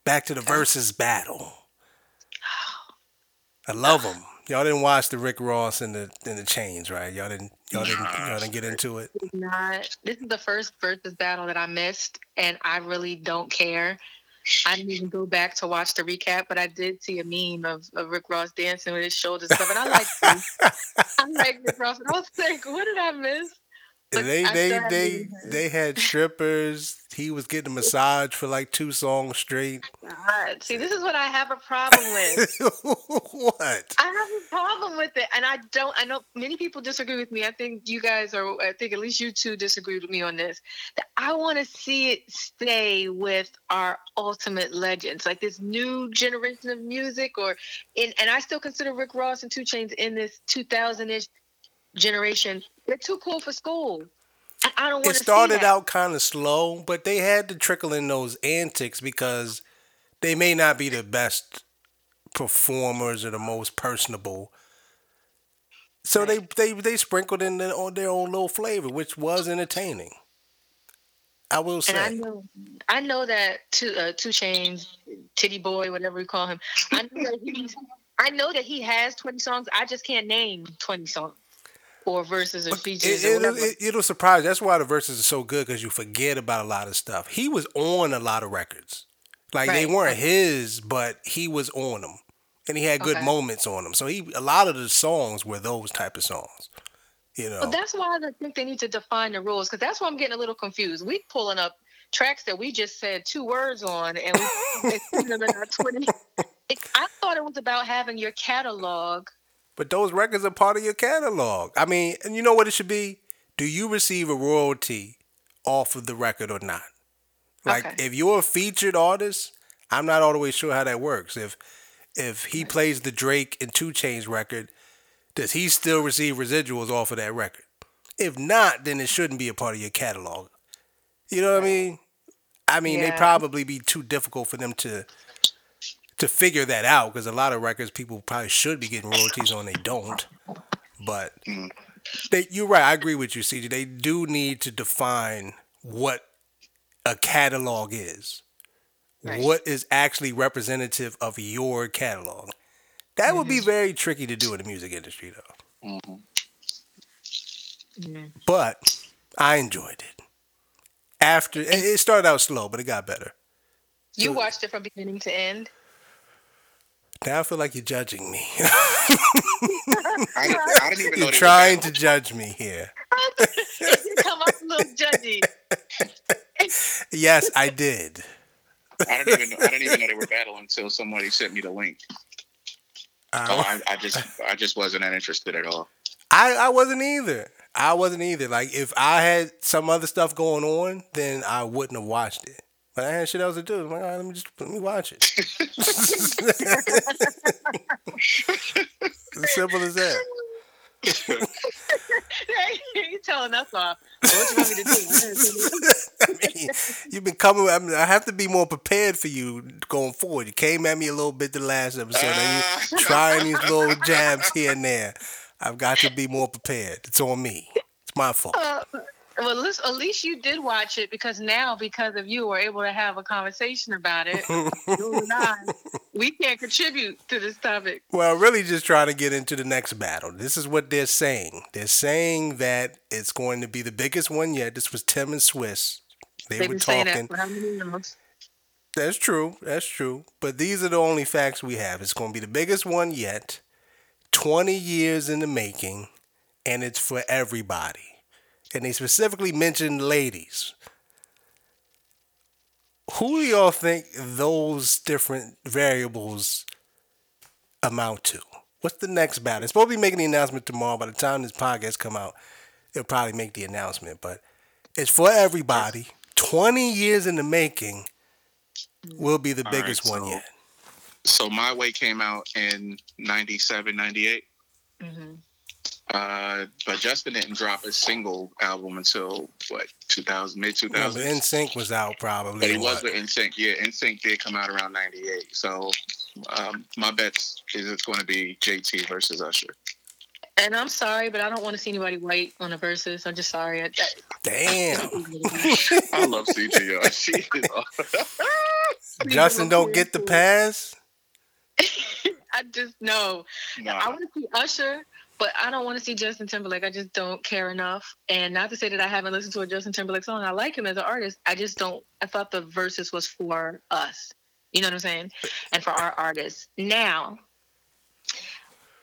Back to the Verzuz battle. I love them. Y'all didn't watch the Rick Ross and the and the Chainz, right? Y'all didn't y'all didn't y'all didn't get into it. Not. This is the first Verzuz battle that I missed, and I really don't care. I didn't even go back to watch the recap, but I did see a meme of, of Rick Ross dancing with his shoulders up, and I like I like Rick Ross, and I was like, what did I miss? They they they they had strippers. He was getting a massage for like two songs straight. Oh God, see, this is what I have a problem with. what? I have a problem with it, and I don't. I know many people disagree with me. I think you guys are. I think at least you two disagree with me on this. That I want to see it stay with our ultimate legends, like this new generation of music, or in. And I still consider Rick Ross and Two Chainz in this 2000ish generation. They're too cool for school. And I don't want It started out kind of slow, but they had to trickle in those antics because they may not be the best performers or the most personable. So they, they they sprinkled in their own, their own little flavor, which was entertaining. I will And I say. know, I know that two, uh, two Chainz, Tity Boi, whatever we call him. I know that he's, I know that he has twenty songs. I just can't name twenty songs or verses or features it, or it, whatever. it, it'll surprise. you. That's why the Verzuz are so good because you forget about a lot of stuff. He was on a lot of records, like they weren't his, but he was on them, and he had good Okay. moments on them. So he a lot of the songs were those type of songs. You know, But that's why I think they need to define the rules because that's why I'm getting a little confused. We pulling up tracks that we just said two words on, and we it's them in twenty. It, I thought it was about having your catalog. But those records are part of your catalog. I mean, and you know what it should be? Do you receive a royalty off of the record or not? Like Okay. if you're a featured artist, I'm not all the way sure how that works. If if he plays the Drake and Two Chainz record, does he still receive residuals off of that record? If not, then it shouldn't be a part of your catalog. You know what I mean? I mean, they'd probably be too difficult for them to to figure that out because a lot of records people probably should be getting royalties on, they don't. But mm. they, you're right. I agree with you, CJ. They do need to define what a catalog is. Right. What is actually representative of your catalog? That would be mm-hmm. very tricky to do in the music industry, though. Mm-hmm. But I enjoyed it. After it it started out slow, but it got better. You So- watched it from beginning to end. Now I feel like you're judging me. I, didn't- I didn't even know you're trying to judge me here. you come off a little judgy. Yes, I did. I didn't even know, I didn't even know they were battling until somebody sent me the link. Uh, Oh, I, I just I just wasn't that interested at all. I, I wasn't either. I wasn't either. Like if I had some other stuff going on, then I wouldn't have watched it. But I had shit else to do. I'm like, all right, let me just let me watch it. as simple as that. you telling us off. What you want me to do? I mean, you've been coming. I, mean, I have to be more prepared for you going forward. You came at me a little bit the last episode. you trying these little jabs here and there. I've got to be more prepared. It's on me. It's my fault. Uh, well, at least, at least you did watch it because now, because of you, we're able to have a conversation about it. you and I, we can't contribute to this topic. Well, really just trying to get into the next battle. This is what they're saying. They're saying that it's going to be the biggest one yet. This was Tim and Swizz. They They've were talking. that for how many years? That's true. That's true. But these are the only facts we have. It's going to be the biggest one yet. 20 years in the making, and it's for everybody. And they specifically mentioned ladies. Who do y'all think those different variables amount to? What's the next battle? It's supposed to be making the announcement tomorrow. By the time this podcast come out, it'll probably make the announcement. But it's for everybody. 20 years in the making will be the All biggest right, one yet. So My Way came out in 97, 98. Mhm. Uh, but Justin didn't drop a single album until what 2000 mid Yeah, 2000s. but NSYNC was out probably. But he what? was with NSYNC. Yeah, NSYNC did come out around '98. So um, my bets is it's going to be JT versus Usher. And I'm sorry, but I don't want to see anybody white on the Verzuz. I'm just sorry. I, I, Damn. I love CGR. She Justin don't get the pass. I just no. I want to see Usher, but I don't want to see Justin Timberlake. I just don't care enough. And not to say that I haven't listened to a Justin Timberlake song. I like him as an artist. I just don't. I thought the Verzuz was for us. You know what I'm saying? And for our artists. Now,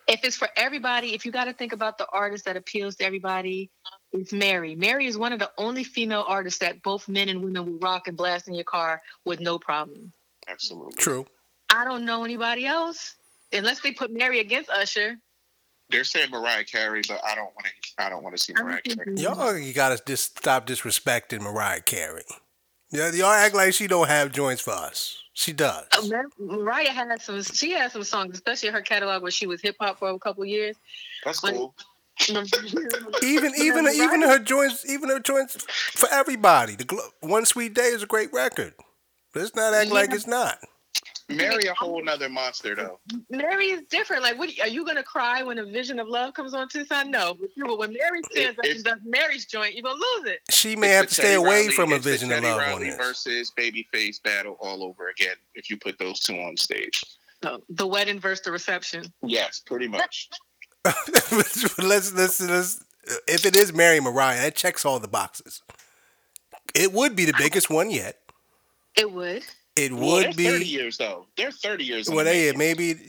if it's for everybody, if you got to think about the artist that appeals to everybody, it's Mary. Mary is one of the only female artists that both men and women will rock and blast in your car with no problem. absolutely. True. I don't know anybody else unless they put Mary against Usher. They're saying Mariah Carey, but I don't want to. I don't want to see Mariah Carey. Y'all, you gotta just stop disrespecting Mariah Carey. Yeah, y'all act like she don't have joints for us. She does. Uh, Mariah had some. She had some songs, especially her catalog where she was hip hop for a couple years. That's cool. Even even even her joints, even her joints for everybody. The Glo- One Sweet Day is a great record. Let's not act like it's not. Mary a whole nother monster though. Mary is different. Like, what are you gonna cry when a vision of love comes on Tucson? No, but you- but when Mary stands up and does Mary's joint, you're gonna lose it. She may It's have to stay Teddy away Riley- from a vision of Teddy love on Riley this. versus Babyface battle all over again. If you put those two on stage, So, the wedding versus the reception. yes, pretty much. let's, let's let's if it is Mary Mariah, that checks all the boxes. It would be the biggest one yet. It would. It Well, would they're be. thirty years though. They're thirty years. in Well, the they, making.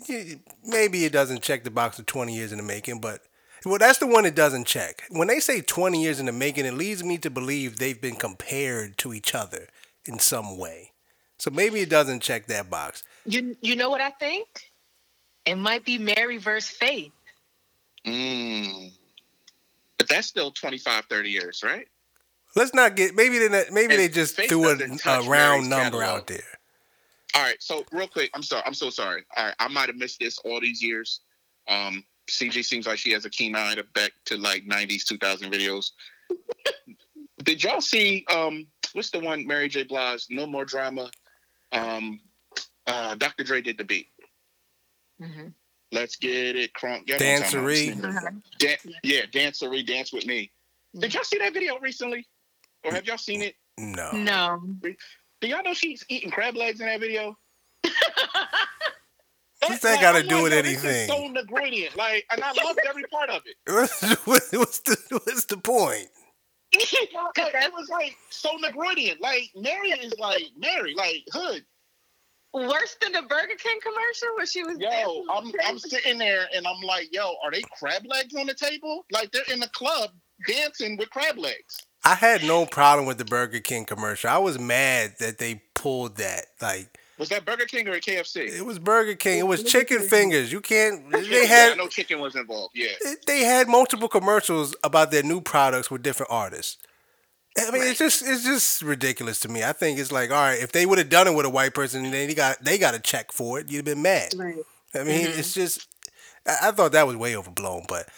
maybe maybe it doesn't check the box of 20 years in the making, but well, that's the one it doesn't check. When they say 20 years in the making, it leads me to believe they've been compared to each other in some way. So maybe it doesn't check that box. You you know what I think? It might be Mary versus Faith. Mm. But that's still 25, 30 years, right? Let's not get maybe they not- maybe And they just Faith threw a, a round Mary's number catalog. out there. All right. So real quick, I'm sorry. I'm so sorry. All right, I might have missed this all these years. Um, CG seems like she has a keen eye to back to like 90s, 2000 videos. Did y'all see um what's the one Mary J. Blige? No more drama. Um, uh, Dr. Dre did the beat. Mm-hmm. Let's get it crunk. Y'all know what I'm talking about. Dancery. Dan- yeah, dancery, dance with me. Did y'all see that video recently, or have y'all seen it? No. No. Do y'all know she's eating crab legs in that video? What's that got to I'm do with yo, this is anything? So ingredient, like, and I loved every part of it. what's the what's the point? Cause it was like so ingredient. Like Mary is like Mary, like hood. Worse than the Burger King commercial where she was. Yo, I'm I'm sitting there and I'm like, yo, are they crab legs on the table? Like they're in the club dancing with crab legs. I had no problem with the Burger King commercial. I was mad that they pulled that. Like Was that Burger King or KFC? It was Burger King. It was chicken fingers. You can't. They Yeah, I had know chicken was involved. Yeah. they had multiple commercials about their new products with different artists. I mean, it's just it's just ridiculous to me. I think it's like, all right, if they would have done it with a white person, then they got they got a check for it. You'd have been mad. Right. I mean, mm-hmm. it's just I, I thought that was way overblown. But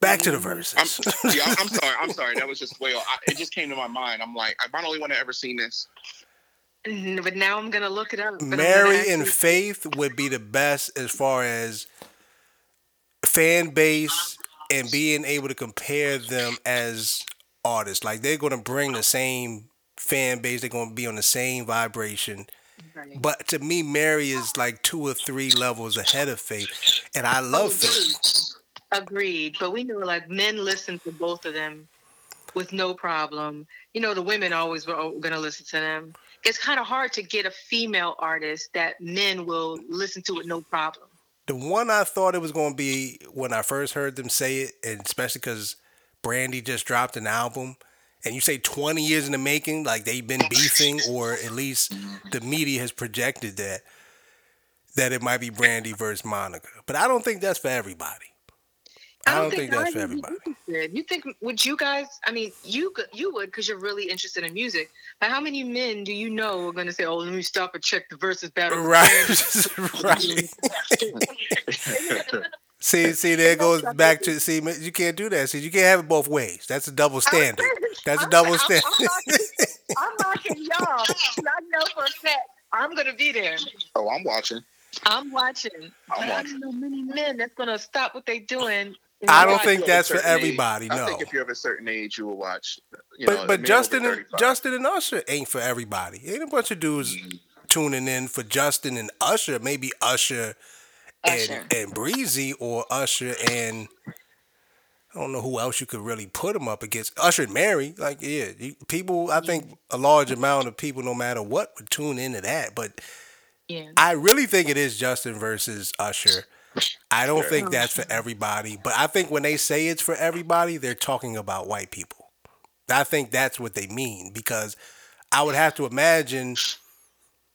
back to the I'm, yeah, I'm, I'm sorry. I'm sorry. That was just way. off. I, it just came to my mind. I'm like, I'm not the only one that ever seen this. Mm, But now I'm gonna look it up. but I'm gonna Mary and actually- Faith would be the best as far as fan base and being able to compare them as artists. Like they're going to bring the same fan base. They're going to be on the same vibration. Right. But to me, Mary is like two or three levels ahead of Faith, and I love Faith. Agreed. But we know like men listen to both of them with no problem. You know, the women always were going to listen to them. It's kind of hard to get a female artist that men will listen to with no problem. The one I thought it was going to be when I first heard them say it, and especially because Brandy just dropped an album, and you say 20 years in the making, like they've been beefing, or at least the media has projected that, that it might be Brandy versus Monica. But I don't think that's for everybody. I don't think that's for everybody. interested. You think would you guys? I mean, you you would because you're really interested in music. But how many men do you know are going to say, "Oh, let me stop and check the Verzuz battle"? Right, right. See, see, there goes back to see. You can't do that. See, you can't have it both ways. That's a double standard. That's a I'm- double standard. I'm knocking- I'm y'all. I know for a fact I'm gonna be there. Oh, I'm watching. I'm watching. I'm but I watching. don't know many men that's gonna stop what they're doing. And I don't watch think that's for Certain age- everybody, I think if you're of a certain age, you will watch. You But know, but men Justin and Justin and Usher ain't for everybody. Ain't a bunch of dudes mm-hmm. tuning in for Justin and Usher. Maybe Usher and Usher. and Breezy or Usher and I don't know who else you could really put them up against. Usher and Mary, like yeah, you, people. I think a large amount of people, no matter what, would tune into that. But Yeah. I really think it is Justin versus Usher. I don't think oh, that's for everybody, but I think when they say it's for everybody, they're talking about white people. I think that's what they mean because I would have to imagine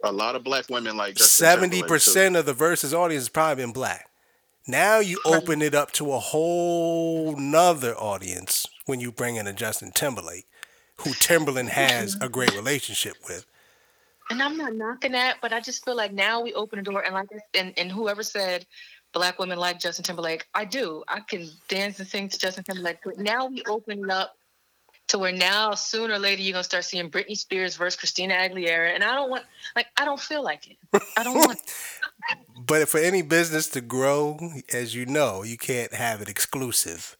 a lot of black women like seventy Timberlake, too. percent of the Verzuz audience has probably been black. Now you open it up to a whole nother audience when you bring in a Justin Timberlake, who Timbaland has a great relationship with. And I'm not knocking that, but I just feel like now we open the door, and like, and, and whoever said black women like Justin Timberlake, I do. I can dance and sing to Justin Timberlake. But now we open it up to where now sooner or later you're gonna start seeing Britney Spears versus Christina Aguilera, and I don't want, like, I don't feel like it. I don't want. But for any business to grow, as you know, you can't have it exclusive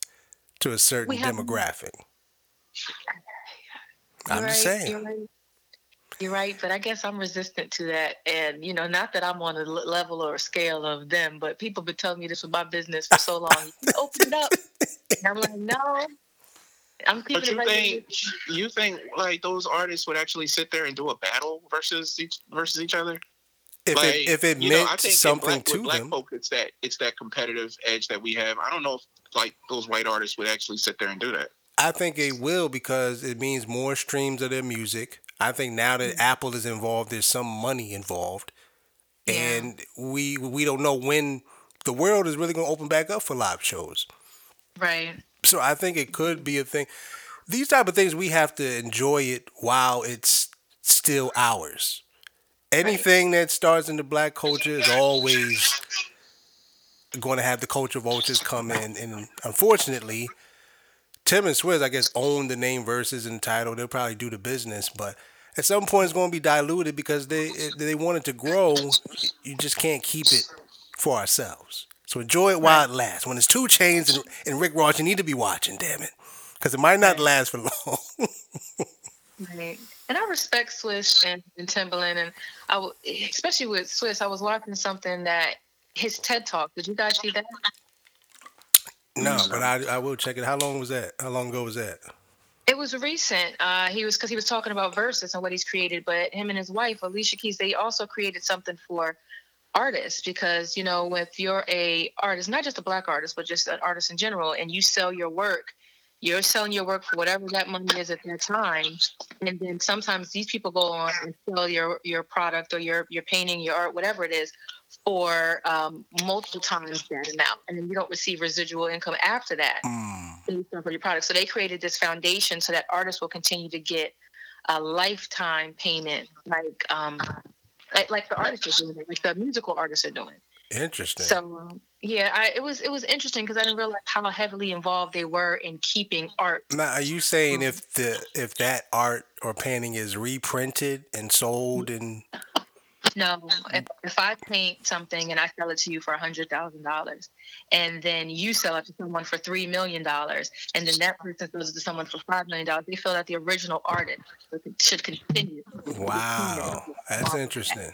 to a certain demographic. You're I'm right, just saying. You're right. You're right, but I guess I'm resistant to that. And, you know, not that I'm on a l- level or a scale of them, but people have been telling me this was my business for so long. Open it up. And I'm like, no. I'm keeping But it you right think you think like those artists would actually sit there and do a battle versus each versus each other? If like, it if it you know, meant I think something black, to black them, folk, it's that it's that competitive edge that we have. I don't know if like those white artists would actually sit there and do that. I think it will because it means more streams of their music. I think now Mm-hmm. that Apple is involved, there's some money involved, Yeah. and we we don't know when the world is really going to open back up for live shows. Right. So I think it could be a thing. These type of things we have to enjoy it while it's still ours. Anything that starts in the black culture is always going to have the culture vultures come in, and unfortunately, Tim and Swizz, I guess, own the name Verzuz and title. They'll probably do the business, but at some point, it's going to be diluted because they they want it to grow. You just can't keep it for ourselves. So enjoy it while it lasts. When it's Two Chainz and, and Rick Ross, you need to be watching. Damn it, because it might not last for long. Right. And I respect Swizz and, and Timbaland, and I w- especially with Swizz, I was watching something that his TED Talk. Did you guys see that? No, but I I will check it. How long was that? How long ago was that? It was recent. Uh, he was because he was talking about Verzuz and what he's created, but him and his wife Alicia Keys, they also created something for artists because you know if you're a artist, not just a black artist, but just an artist in general, and you sell your work, You're selling your work for whatever that money is at that time, and then sometimes these people go on and sell your your product or your your painting, your art, whatever it is, for um, multiple times that amount, and then you don't receive residual income after that Mm. of your product. So they created this foundation so that artists will continue to get a lifetime payment, like um, like, like the artists are doing, like the musical artists are doing. Interesting. So yeah, I, it was it was interesting because I didn't realize how heavily involved they were in keeping art. now, are you saying if the if that art or painting is reprinted and sold and No, if, if I paint something and I sell it to you for a hundred thousand dollars, and then you sell it to someone for three million dollars, and then that person sells it to someone for five million dollars, they feel that the original artist should continue. wow, that's interesting.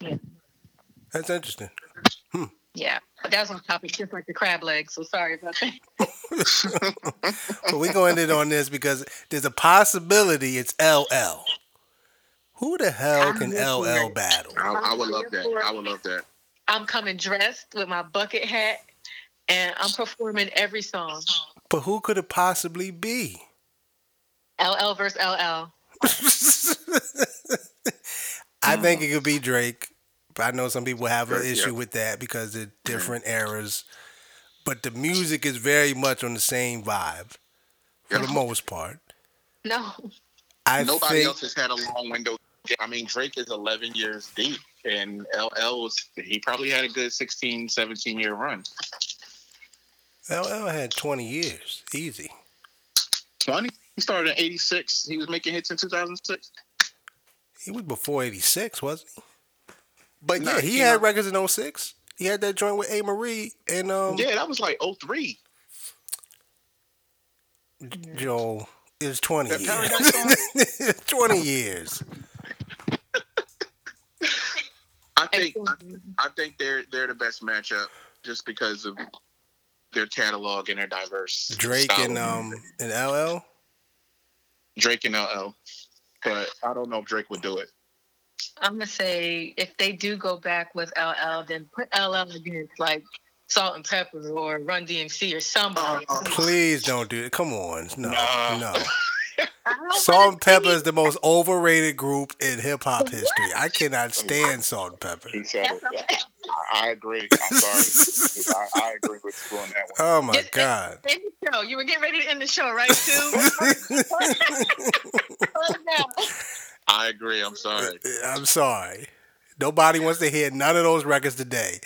Yeah. That's interesting. Hmm. Yeah, but that was on topic, just like the crab legs. So sorry about that. But we're going to end it on this because there's a possibility it's LL. Who the hell can LL battle? I, I would love that. I would love that. I'm coming dressed with my bucket hat, and I'm performing every song. But who could it possibly be? LL versus LL. I think it could be Drake. But I know some people have an issue yeah. with that because of mm-hmm. different eras. But the music is very much on the same vibe for the most part. No, I Nobody think else has had a long window. I mean, Drake is 11 years deep, and LL was he probably had a good 16, 17 year run. LL had 20 years, easy. 20. He started in 86. He was making hits in 2006. He was before 86, wasn't he? But No, yeah, he he had out- records in 06. He had that joint with Amerie and um Yeah, that was like 03. Joel. is 20 That years. 20 years. I think I think they're they're the best matchup just because of their catalog and their diverse Drake style and um and LL. Drake and LL. But I don't know if Drake would do it. I'm gonna say if they do go back with LL, then put LL against like Salt-N-Pepa or Run DMC or somebody. Uh, Please don't do it. Come on. No. No. No. I Salt wanna and Pepper is the most overrated group in hip hop history. I cannot stand Salt-N-Pepa. He said it. I, I agree. I'm sorry. I, I agree with you on that one. Oh my Just- God. End the show. You were getting ready to end the show, right, too? I agree. I'm sorry. Uh, I'm sorry. Nobody wants to hear none of those records today.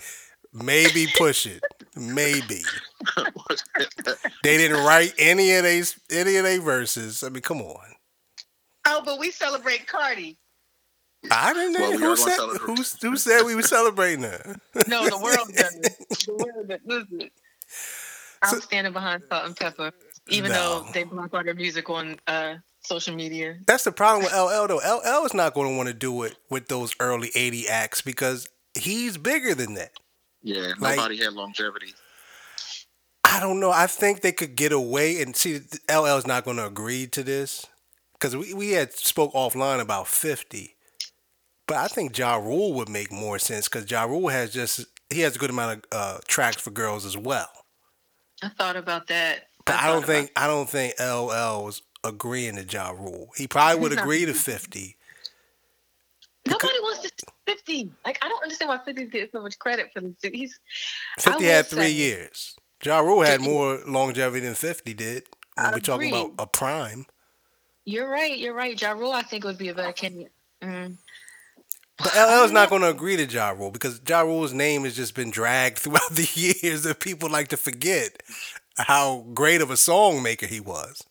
Maybe push it. Maybe. They didn't write any of these any of their verses. I mean, come on. oh, but we celebrate Cardi. I didn't know Well, we who said who, who said we were celebrating her. No, the world does. The world does. Listen, I'm standing behind Salt-N-Pepa, even No. though they block all their music on uh, social media. That's the problem with LL though. LL is not going to want to do it with those early 80 acts because he's bigger than that. Yeah, Like- nobody had longevity. I don't know. I think they could get away and see LL is not going to agree to this because we, we had spoke offline about 50. But I think Ja Rule would make more sense because Ja Rule has just he has a good amount of uh, tracks for girls as well. I thought about that. But I, thought don't about think I don't think LL was agreeing to Ja Rule. He probably would agree to 50. Nobody wants to see 50. Like, I don't understand why 50 gets so much credit for this. He's 50 had three say- years. Ja Rule had more longevity than 50 did. When I we're talking about a prime. You're right. You're right. Ja Rule, I think, would be a better candidate. Mm. But LL's not going to agree to Ja Rule because Ja Rule's name has just been dragged throughout the years and people like to forget how great of a song maker he was.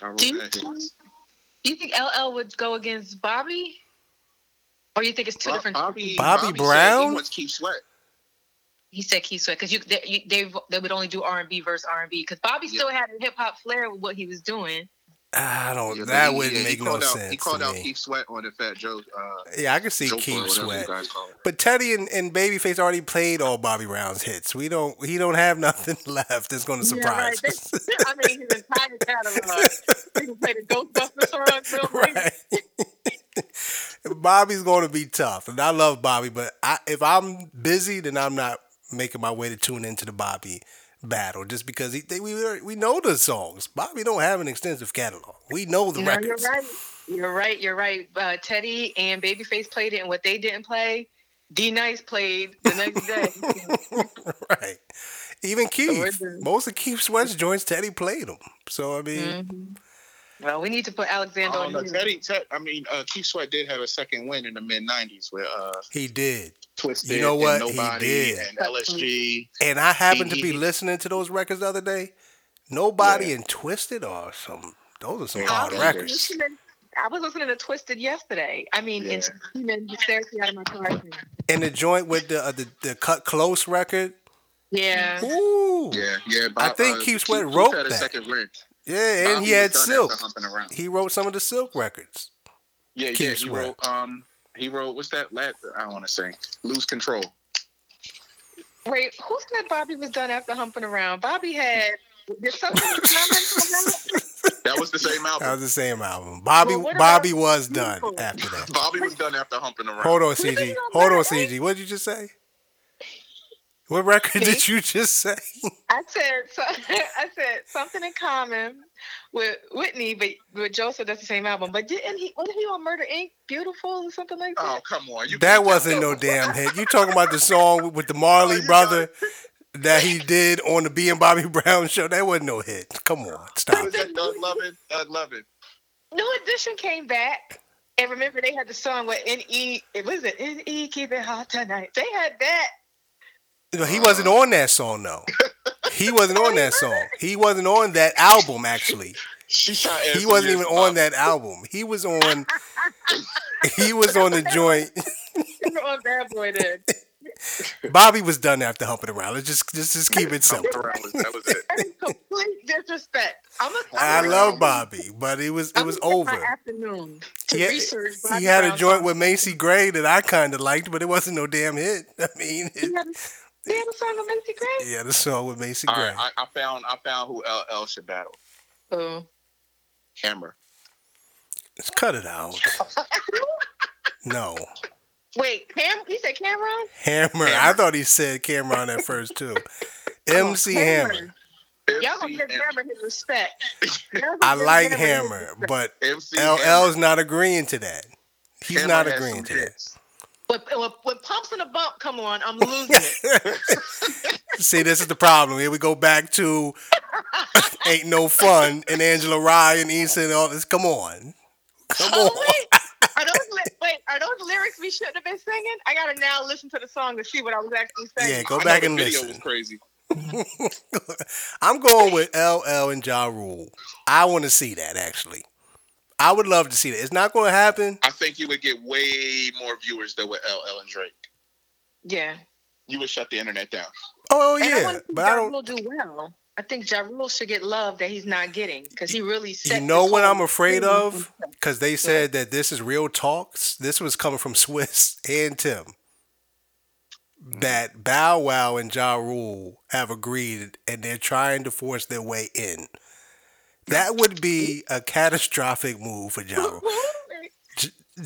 Ja Rule Do you, had you think LL would go against Bobby? Or you think it's two Bob- different Bobby, Bobby said Brown? He wants Keith Sweat. He said Keith Sweat because you they, you they they would only do R and B versus R and B because Bobby Yeah. still had a hip hop flair with what he was doing. I don't. Yeah, that he- wouldn't yeah, make no out, sense He called to out me. Keith Sweat on the Fat Joe. Uh, yeah, I can see Joe Keith Sweat. guys call it. But Teddy and, and Babyface already played all Bobby Brown's hits. We don't. He don't have nothing left that's going to surprise Yeah, us. right. I mean, his entire catalog. He can play the Ghostbusters song real right. Bobby's going to be tough, and I love Bobby. But I, if I'm busy, then I'm not making my way to tune into the Bobby battle just because he, they, we we know the songs. Bobby don't have an extensive catalog. We know the No, you're records. right. You're right. You're right. Uh, Teddy and Babyface played it, and what they didn't play, D-Nice played the next day. right. Even Keith, most of Keith Sweat's joints, Teddy played them. So I mean, Mhm. Well, we need to put Alexander Oh, on no, here. Teddy, Ted, I mean, uh, Keith Sweat did have a second win in the mid '90s with uh, he did. Twisted, You know what? and He Nobody, did. and LSG. And I happened to be he- listening to those records the other day. Nobody Yeah. and Twisted are some. Those are some I hard those was, are- records. listening, I was listening to Twisted yesterday. I mean, Yeah. it's screaming hysterically out of my car. And the joint with the uh, the, the cut close record. Yeah. Ooh. Yeah, yeah. I think uh, Keith Sweat Keith wrote had a that. Second win. Yeah, and Bobby he was had Silk. around. He wrote some of the Silk records. Yeah, Keith yeah. He Sweat. wrote. Um, he wrote. What's that? Last, I want to say. Lose control. Wait, who said Bobby was done after humping around? Bobby had. Did something come That was the same album. That was the same album. Bobby Well, Bobby about was done after that. Bobby was done after humping around. Hold on, CG. Hold on. CG. What did you just say? What record See? did you just say? I said so, I said something in common with Whitney, but with Joseph, that's the same album. But didn't he? Wasn't he on Murder Inc. Beautiful or something like that? Oh that? come on! You That wasn't no damn hit. You talking about the song with the Marley Oh, you brother that he did on the B and Bobby Brown show? That wasn't no hit. Come on, stop. Was that Thug Lovin? Thug Lovin. New Edition came back, and remember they had the song with N.E. It was it N.E. Keep it hot tonight. They had that. No, he wasn't on that song though. He wasn't on that song. He wasn't on that album actually. She shot ass He wasn't even on that album. He was on. He was on the joint. On Bad Boy then. Bobby was done after humping around. Let's just just just keep it simple. That was it. Complete disrespect. I'm a, I I'm a- love Bobby, but it was it was over. My afternoon to He had, research. he had a joint with Macy Gray that I kind of liked, but it wasn't no damn hit. I mean, it, had, a- he had a song with Macy Gray. yeah, the song with Macy All Gray. right, I, I found I found who LL should battle. Oh. Hammer. Let's cut it out. No, Wait, Cam? He said Cam'ron? Hammer. I thought he said Cam'ron at first too. MC Oh, Hammer. Y'all gonna give Hammer. Hammer his respect. I like Hammer, but MC Hammer. Not agreeing to that. He's Hammer not agreeing some to that. Hits. When, when, when pumps in a bump come on, I'm losing it. See, this is the problem. Here we go back to ain't no fun and Angela Rye and Issa and all this. Come on, come oh on. wait, are those li- wait are those lyrics we shouldn't have been singing? I gotta now listen to the song to see what I was actually saying. Yeah, go I know back the and video listen. was crazy. I'm going with LL and Ja Rule. I want to see that actually. I would love to see that. It's not going to happen. I think you would get way more viewers than with LL and Drake. Yeah. You would shut the internet down. Oh And yeah, want to but ja I don't. Rule do well. I think Ja Rule should get love that he's not getting because he really set You know what I'm afraid of? Because they said that this is real talks. This was coming from Swizz and Tim. That Bow Wow and Ja Rule have agreed and they're trying to force their way in. That would be a catastrophic move for Ja Rule.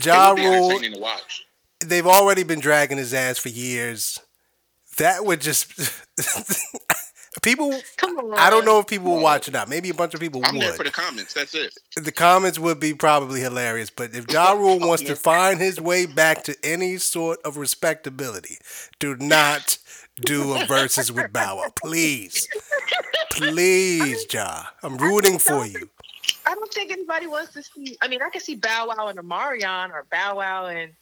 Ja Rule, entertaining to watch. they've already been dragging his ass for years. That would just. people, Come on. I don't know if people will watch it out. Maybe a bunch of people I'm would. there for the comments. That's it. the comments would be probably hilarious. But if Ja Rule wants to find his way back to any sort of respectability, do not do a Verzuz with Bow Wow. Please. Please, Ja. I'm rooting for you. I don't think anybody wants to see. I mean, I can see Bow Wow and Omarion or Bow Wow and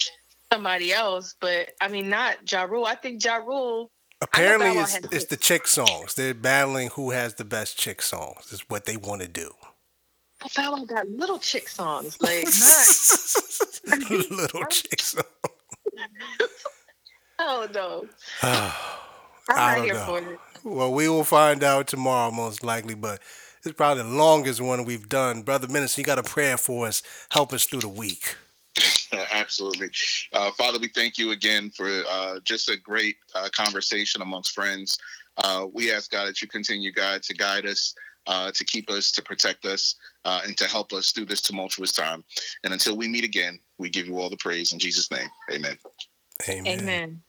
somebody else, but I mean, not Ja Rule. I think Ja Rule. Apparently, it's, it's hits. the chick songs. They're battling who has the best chick songs, is what they want to do. But Bow Wow got little chick songs, like not. Little chick song. Oh no, I'm not here know. for it. Well, we will find out tomorrow, most likely, but it's probably the longest one we've done. Brother Minister, you got a prayer for us. Help us through the week. Uh, Absolutely. Uh, Father, we thank you again for uh, just a great uh, conversation amongst friends. Uh, we ask God that you continue, God, to guide us, uh, to keep us, to protect us, uh, and to help us through this tumultuous time. And until we meet again, we give you all the praise in Jesus' name. Amen. Amen. Amen.